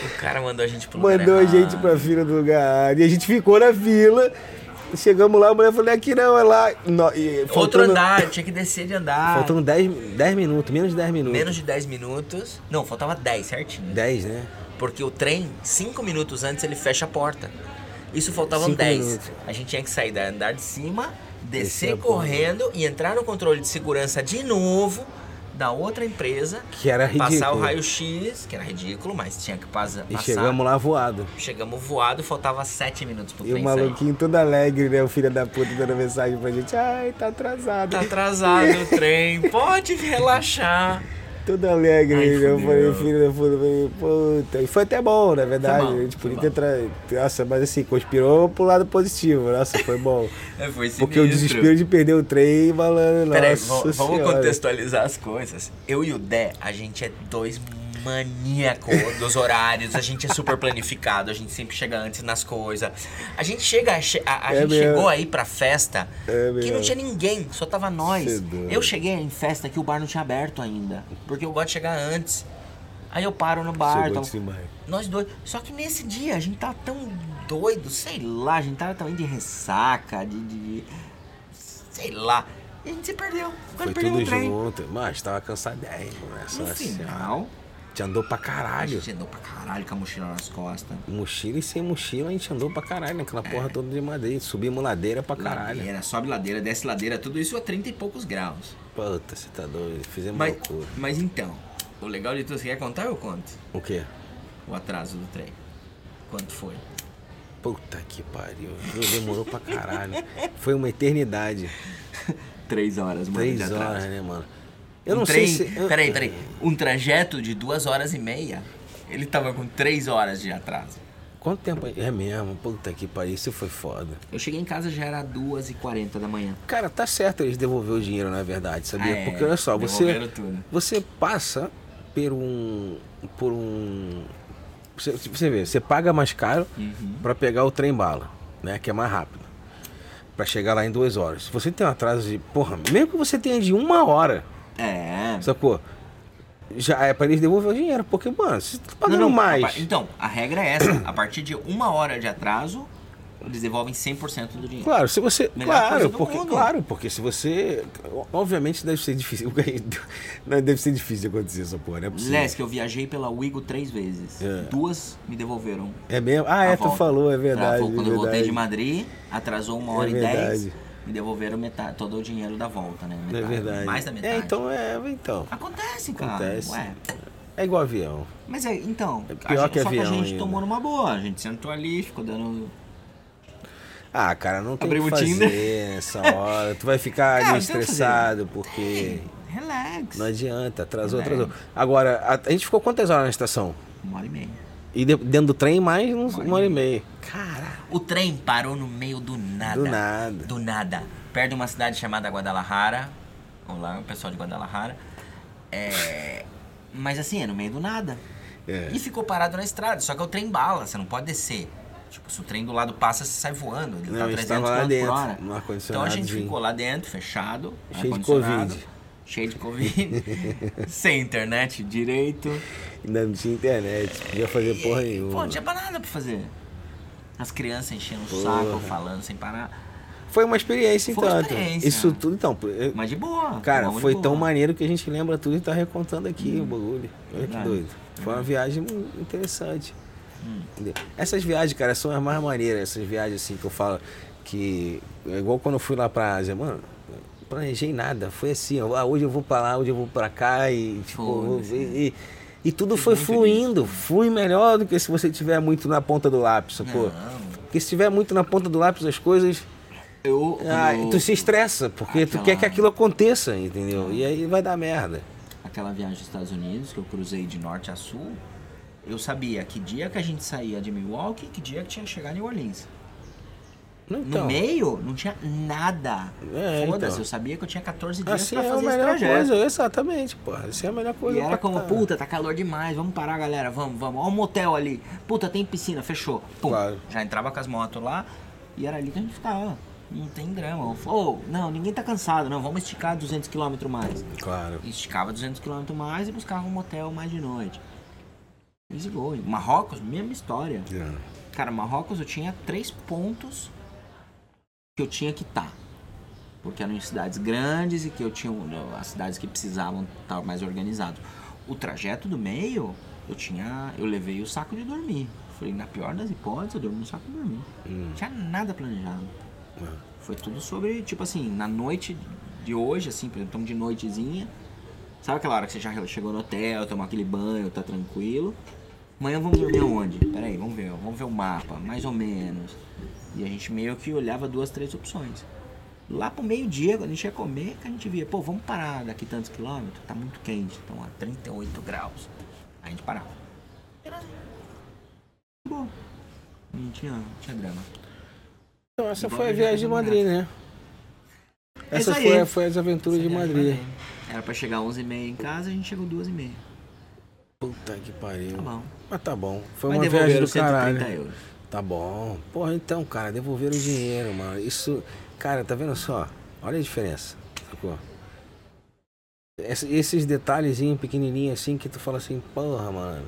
O cara mandou a gente pro lugar Mandou a gente pra fila do lugar. E a gente ficou na fila. Chegamos lá, a mulher falou, aqui não, é lá. No, e, Outro faltando, andar, tinha que descer de andar. Faltando 10, 10 minutos, menos de 10 minutos. Menos de 10 minutos. Não, faltava 10, certinho. 10, né? Porque o trem, 5 minutos antes, ele fecha a porta. Isso faltavam 10. Minutos. A gente tinha que sair da andar de cima, descer correndo e entrar no controle de segurança de novo da outra empresa. Que era ridículo. Passar o raio-x, que era ridículo, mas tinha que passar. E chegamos lá voado. Chegamos voado, faltava sete minutos pro E o maluquinho sair. todo alegre, né? O filho da puta dando mensagem pra gente. Ai, tá atrasado. Tá atrasado o trem. Pode relaxar todo alegre. Ai, eu falei, filho da puta, puta. E foi até bom, na verdade. Bom, a gente podia ter traído. Nossa, mas assim, conspirou pro lado positivo. Nossa, foi bom. é, foi Porque o desespero de perder o trem, malandro. Peraí, vamos contextualizar as coisas. Eu e o Dé, a gente é dois maníaco dos horários, a gente é super planificado, a gente sempre chega antes nas coisas. A gente chega, a, a, é gente mesmo. chegou aí pra festa é que não tinha ninguém, só tava nós. Cedo. Eu cheguei em festa que o bar não tinha aberto ainda, porque eu gosto de chegar antes. Aí eu paro no bar, então, nós dois. Só que nesse dia a gente tava tão doido, sei lá, a gente tava também de ressaca, de, de sei lá. E a gente se perdeu. Foi tudo junto, mas tava cansadinho, né? No final, gente andou pra caralho. A gente andou pra caralho com a mochila nas costas. Mochila e sem mochila, a gente andou pra caralho naquela é. porra toda de madeira. Subimos ladeira pra caralho. Ladeira, sobe ladeira, desce ladeira, tudo isso a 30 e poucos graus. Puta, você tá doido. Fizemos mas, loucura. Mas então, o legal de tudo, você quer contar ou eu conto? O quê? O atraso do trem. Quanto foi? Puta que pariu. Demorou pra caralho. Foi uma eternidade. Três horas, mano. Três horas, né, mano? Eu um não trem, sei se. Peraí, peraí. Um trajeto de duas horas e meia, ele tava com três horas de atraso. Quanto tempo? É mesmo? Puta que pariu, isso foi foda. Eu cheguei em casa já era duas e quarenta da manhã. Cara, tá certo eles devolver o dinheiro, na verdade, sabia? Ah, é, Porque olha só, você. Tudo. Você passa por um. por um. Você, você vê, você paga mais caro uhum. para pegar o trem bala, né? Que é mais rápido. para chegar lá em duas horas. Se você tem um atraso de. Porra, mesmo que você tenha de uma hora é. Sacou? já é pra eles devolver o dinheiro. Porque, mano, tu tá pagando Não, não, mais. a Então, a regra é essa. A partir de uma hora de atraso, eles devolvem 100% do dinheiro. Claro, se você. Melhor claro, porque, mundo. claro, porque se você. Obviamente deve ser difícil. Deve ser difícil acontecer essa porra, não é possível. Lesk, eu viajei pela Wigo três vezes. É. Duas me devolveram. É mesmo? Ah, é, tu volta. falou, é verdade. Travou. Quando é eu voltei de verdade. Madrid, atrasou uma É hora e dez. Me devolveram metade, todo o dinheiro da volta, né? É Metade, verdade. Mais da metade. É, então é. Então. Acontece, cara. Acontece. Ué. É igual avião. Mas é, então. É pior gente- que só que a avião gente ainda. tomou numa boa. A gente sentou ali, ficou dando. Ah, cara, não tem o Abrimos que fazer Tinder. nessa hora. Tu vai ficar Cara, tem estressado porque Relax. não adianta, atrasou, Relax. atrasou. Agora, a, a gente ficou quantas horas na estação? Uma hora e meia. E de- dentro do trem mais uns, Uma hora uma hora e meia. Caralho. O trem parou no meio do nada. Do nada. Do nada. Perto de uma cidade chamada Guadalajara. Olá, o pessoal de Guadalajara. É. Mas assim, é no meio do nada. É. E ficou parado na estrada. Só que é o trem bala, você não pode descer. Tipo, se o trem do lado passa, você sai voando. Ele Não, tá a gente 300 tava lá km dentro, por hora. Então a gente ficou lá dentro, fechado. Cheio de Covid. Cheio de Covid. sem internet direito. Ainda não tinha internet, podia fazer porra nenhuma. Pô, não tinha pra nada pra fazer. As crianças enchendo o saco, falando sem parar. Foi uma experiência, Foi então. uma experiência. Isso tudo, então. eu- Mas de boa. Cara, foi boa. tão maneiro que a gente lembra tudo e tá recontando aqui o bagulho. Olha que doido. Foi uma viagem mu- interessante. Hum. Essas viagens, cara, são as mais maneiras. Essas viagens assim que eu falo que. É igual quando eu fui lá pra Ásia, mano. Planejei nada. Foi assim, ó, ah, hoje eu vou pra lá, hoje eu vou pra cá e tipo. ver- e, e tudo foi fluindo. Flui melhor do que se você tiver muito na ponta do lápis? Não. Porque se tiver muito na ponta do lápis as coisas. Eu, Ah, eu- tu se estressa, porque tu Aquela- quer que aquilo aconteça, entendeu? E aí vai dar merda. Aquela viagem aos Estados Unidos, que eu cruzei de norte a sul, eu sabia que dia que a gente saía de Milwaukee, que dia que tinha que chegar em New Orleans. Então, No meio, não tinha nada. É, Foda-se, então. eu sabia que eu tinha 14 dias assim pra é a fazer esse melhor trajeto. coisa, exatamente, pô. Essa é a melhor coisa. E era como, cá. puta, tá calor demais, vamos parar, galera, vamos, vamos. Ó o motel ali. Puta, tem piscina, fechou. Pum. Claro. Já entrava com as motos lá e era ali que a gente ficava. Não tem drama. Ô, não, ninguém tá cansado, não, vamos esticar 200 km mais. Claro. E esticava 200 km mais e buscava um motel mais de noite. Easy going. Marrocos, mesma história. É. Cara, Marrocos eu tinha três pontos que eu tinha que estar. Porque eram em cidades grandes e que eu tinha as cidades que precisavam estar mais organizados. O trajeto do meio, eu tinha. Eu levei o saco de dormir. Falei, na pior das hipóteses, eu dormi no saco de dormir. Hum. Não tinha nada planejado. É. Foi tudo sobre, tipo assim, na noite de hoje, assim, por exemplo, estamos de noitezinha. Sabe aquela hora que você já chegou no hotel, tomou aquele banho, tá tranquilo? Amanhã vamos dormir aonde? Peraí, vamos ver, vamos ver o mapa, mais ou menos. E a gente meio que olhava duas, três opções. Lá pro meio-dia, quando a gente ia comer, que a gente via, pô, vamos parar daqui tantos quilômetros, tá muito quente, estão a 38 graus. Aí a gente parava. Bom. Não tinha, não tinha drama. Então, essa Igual foi a viajar viagem de Madrid, né? Essa Isso aí. foi, foi as aventuras de Essa viagem Madrid. Era pra chegar 11h30 em casa, a gente chegou 2h30. Puta que pariu. Tá bom. Mas tá bom. Foi Mas uma viagem do caralho. 130 euros. Tá bom. Porra, então, cara, devolveram o dinheiro, mano. Isso. Cara, tá vendo só? Olha a diferença. Sacou? Esse- Esses detalhezinhos pequenininhos assim que tu fala assim, porra, mano.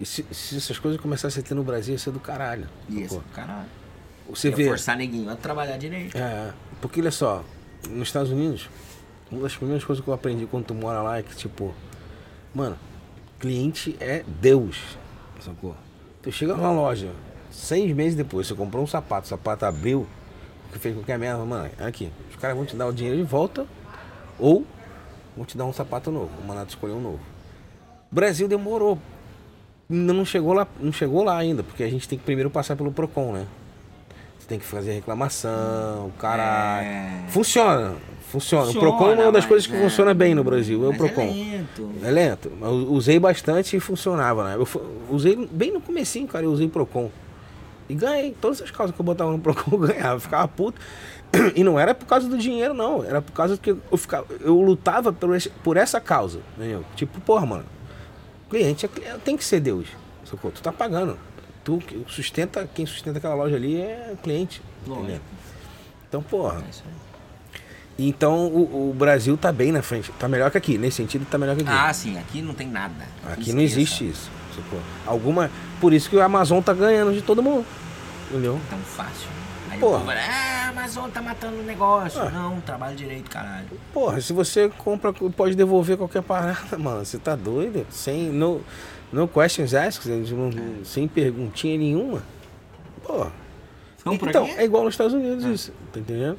E se, se essas coisas começassem a ter no Brasil, ia ser do caralho. Isso, sacou? caralho. Você Ia vê. forçar neguinho a trabalhar direito. É, porque olha só, nos Estados Unidos, uma das primeiras coisas que eu aprendi quando tu mora lá é que, tipo, mano, cliente é Deus, sacou? Tu chega numa loja, seis meses depois, você comprou um sapato, o sapato abriu, que fez qualquer merda, mano, aqui, os caras vão te dar o dinheiro de volta ou vão te dar um sapato novo, vão mandar tu escolher um novo. O Brasil demorou, não chegou lá, não chegou lá ainda, porque a gente tem que primeiro passar pelo Procon, né? Tem que fazer reclamação, caralho. É. Funciona, funciona. Funciona, O Procon é uma das coisas que é, funciona bem no Brasil, é o Mas Procon. É lento. É lento, mas eu usei bastante e funcionava, né? Eu usei bem no comecinho, cara, eu usei Procon. E ganhei. Todas as causas que eu botava no Procon eu ganhava, eu ficava puto. E não era por causa do dinheiro, não. Era por causa que eu ficava. Eu lutava por, esse- por essa causa. Entendeu? Tipo, porra, mano. Cliente é cliente, tem que ser Deus. Sacou? Tu tá pagando. Tu sustenta, quem sustenta aquela loja ali é o cliente. Lógico. Então, porra. É isso aí. Então o, o Brasil tá bem na frente. Tá melhor que aqui. Nesse sentido, tá melhor que aqui. Ah, sim, aqui não tem nada. Aqui não existe isso. sacou? Alguma. Por isso que o Amazon tá ganhando de todo mundo. Entendeu? Tão fácil. Aí Porra. povo, ah, Amazon tá matando o negócio. Ah. Não, trabalha direito, caralho. Porra, se você compra, pode devolver qualquer parada, mano. Você tá doido? Sem. No, no questions asked, não- sem perguntinha nenhuma. Por então, aqui? é igual nos Estados Unidos isso. Tá entendendo?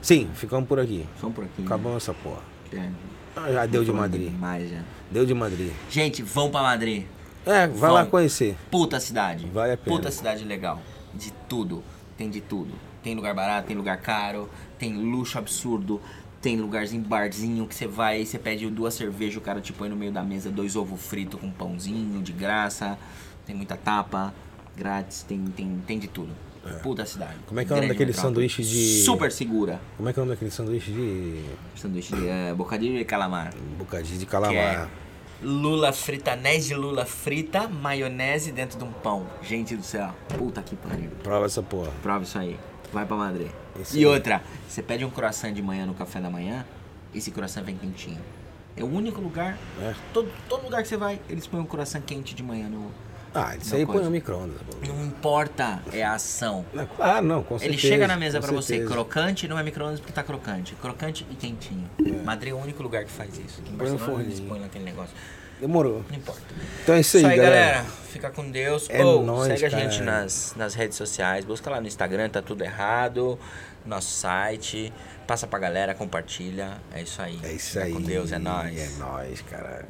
Sim, ficamos por aqui. Vamos por aqui. Acabamos essa porra. É. Ah, Já deu de Madrid. demais já. Deu de Madrid. Gente, vão pra Madrid. É, vai lá Vamos. conhecer. Puta cidade. Vale a pena. Puta cidade legal. De tudo. Tem de tudo. Tem lugar barato, tem lugar caro, tem luxo absurdo, tem lugarzinho, barzinho que você vai e você pede duas cervejas, o cara te põe no meio da mesa dois ovos fritos com pãozinho de graça. Tem muita tapa, grátis, tem, tem, tem de tudo. Puta cidade. Como é que é o nome daquele metrópole. sanduíche de- Super segura. Como é que é o nome daquele sanduíche de Sanduíche de é, bocadilho de calamar. bocadinho de Que é calamar? lula frita, anéis de lula frita, maionese dentro de um pão. Gente do céu. Puta que pariu. Prova essa porra. Prova isso aí. Vai pra Madrid. Isso e aí. outra, você pede um croissant de manhã no café da manhã, esse croissant vem quentinho. É o único lugar, É. todo, todo lugar que você vai, eles põem um croissant quente de manhã no. Ah, isso Não aí põe no micro-ondas. Não importa, é a ação. Ah, não, com certeza. Ele chega na mesa pra você, crocante, não é micro-ondas porque tá crocante. Crocante e quentinho. Madrid é o único lugar que faz isso. Aqui em Põe Barcelona eles forninho. põem naquele negócio. Demorou. Não importa. Então é isso aí, Isso aí, galera. galera. Fica com Deus. É Ou nóis, segue a cara. gente nas, nas redes sociais. Busca lá no Instagram, tá tudo errado. Nosso site. Passa pra galera, compartilha. É isso aí. É isso Fica aí. com Deus, é nóis. É nóis, caralho.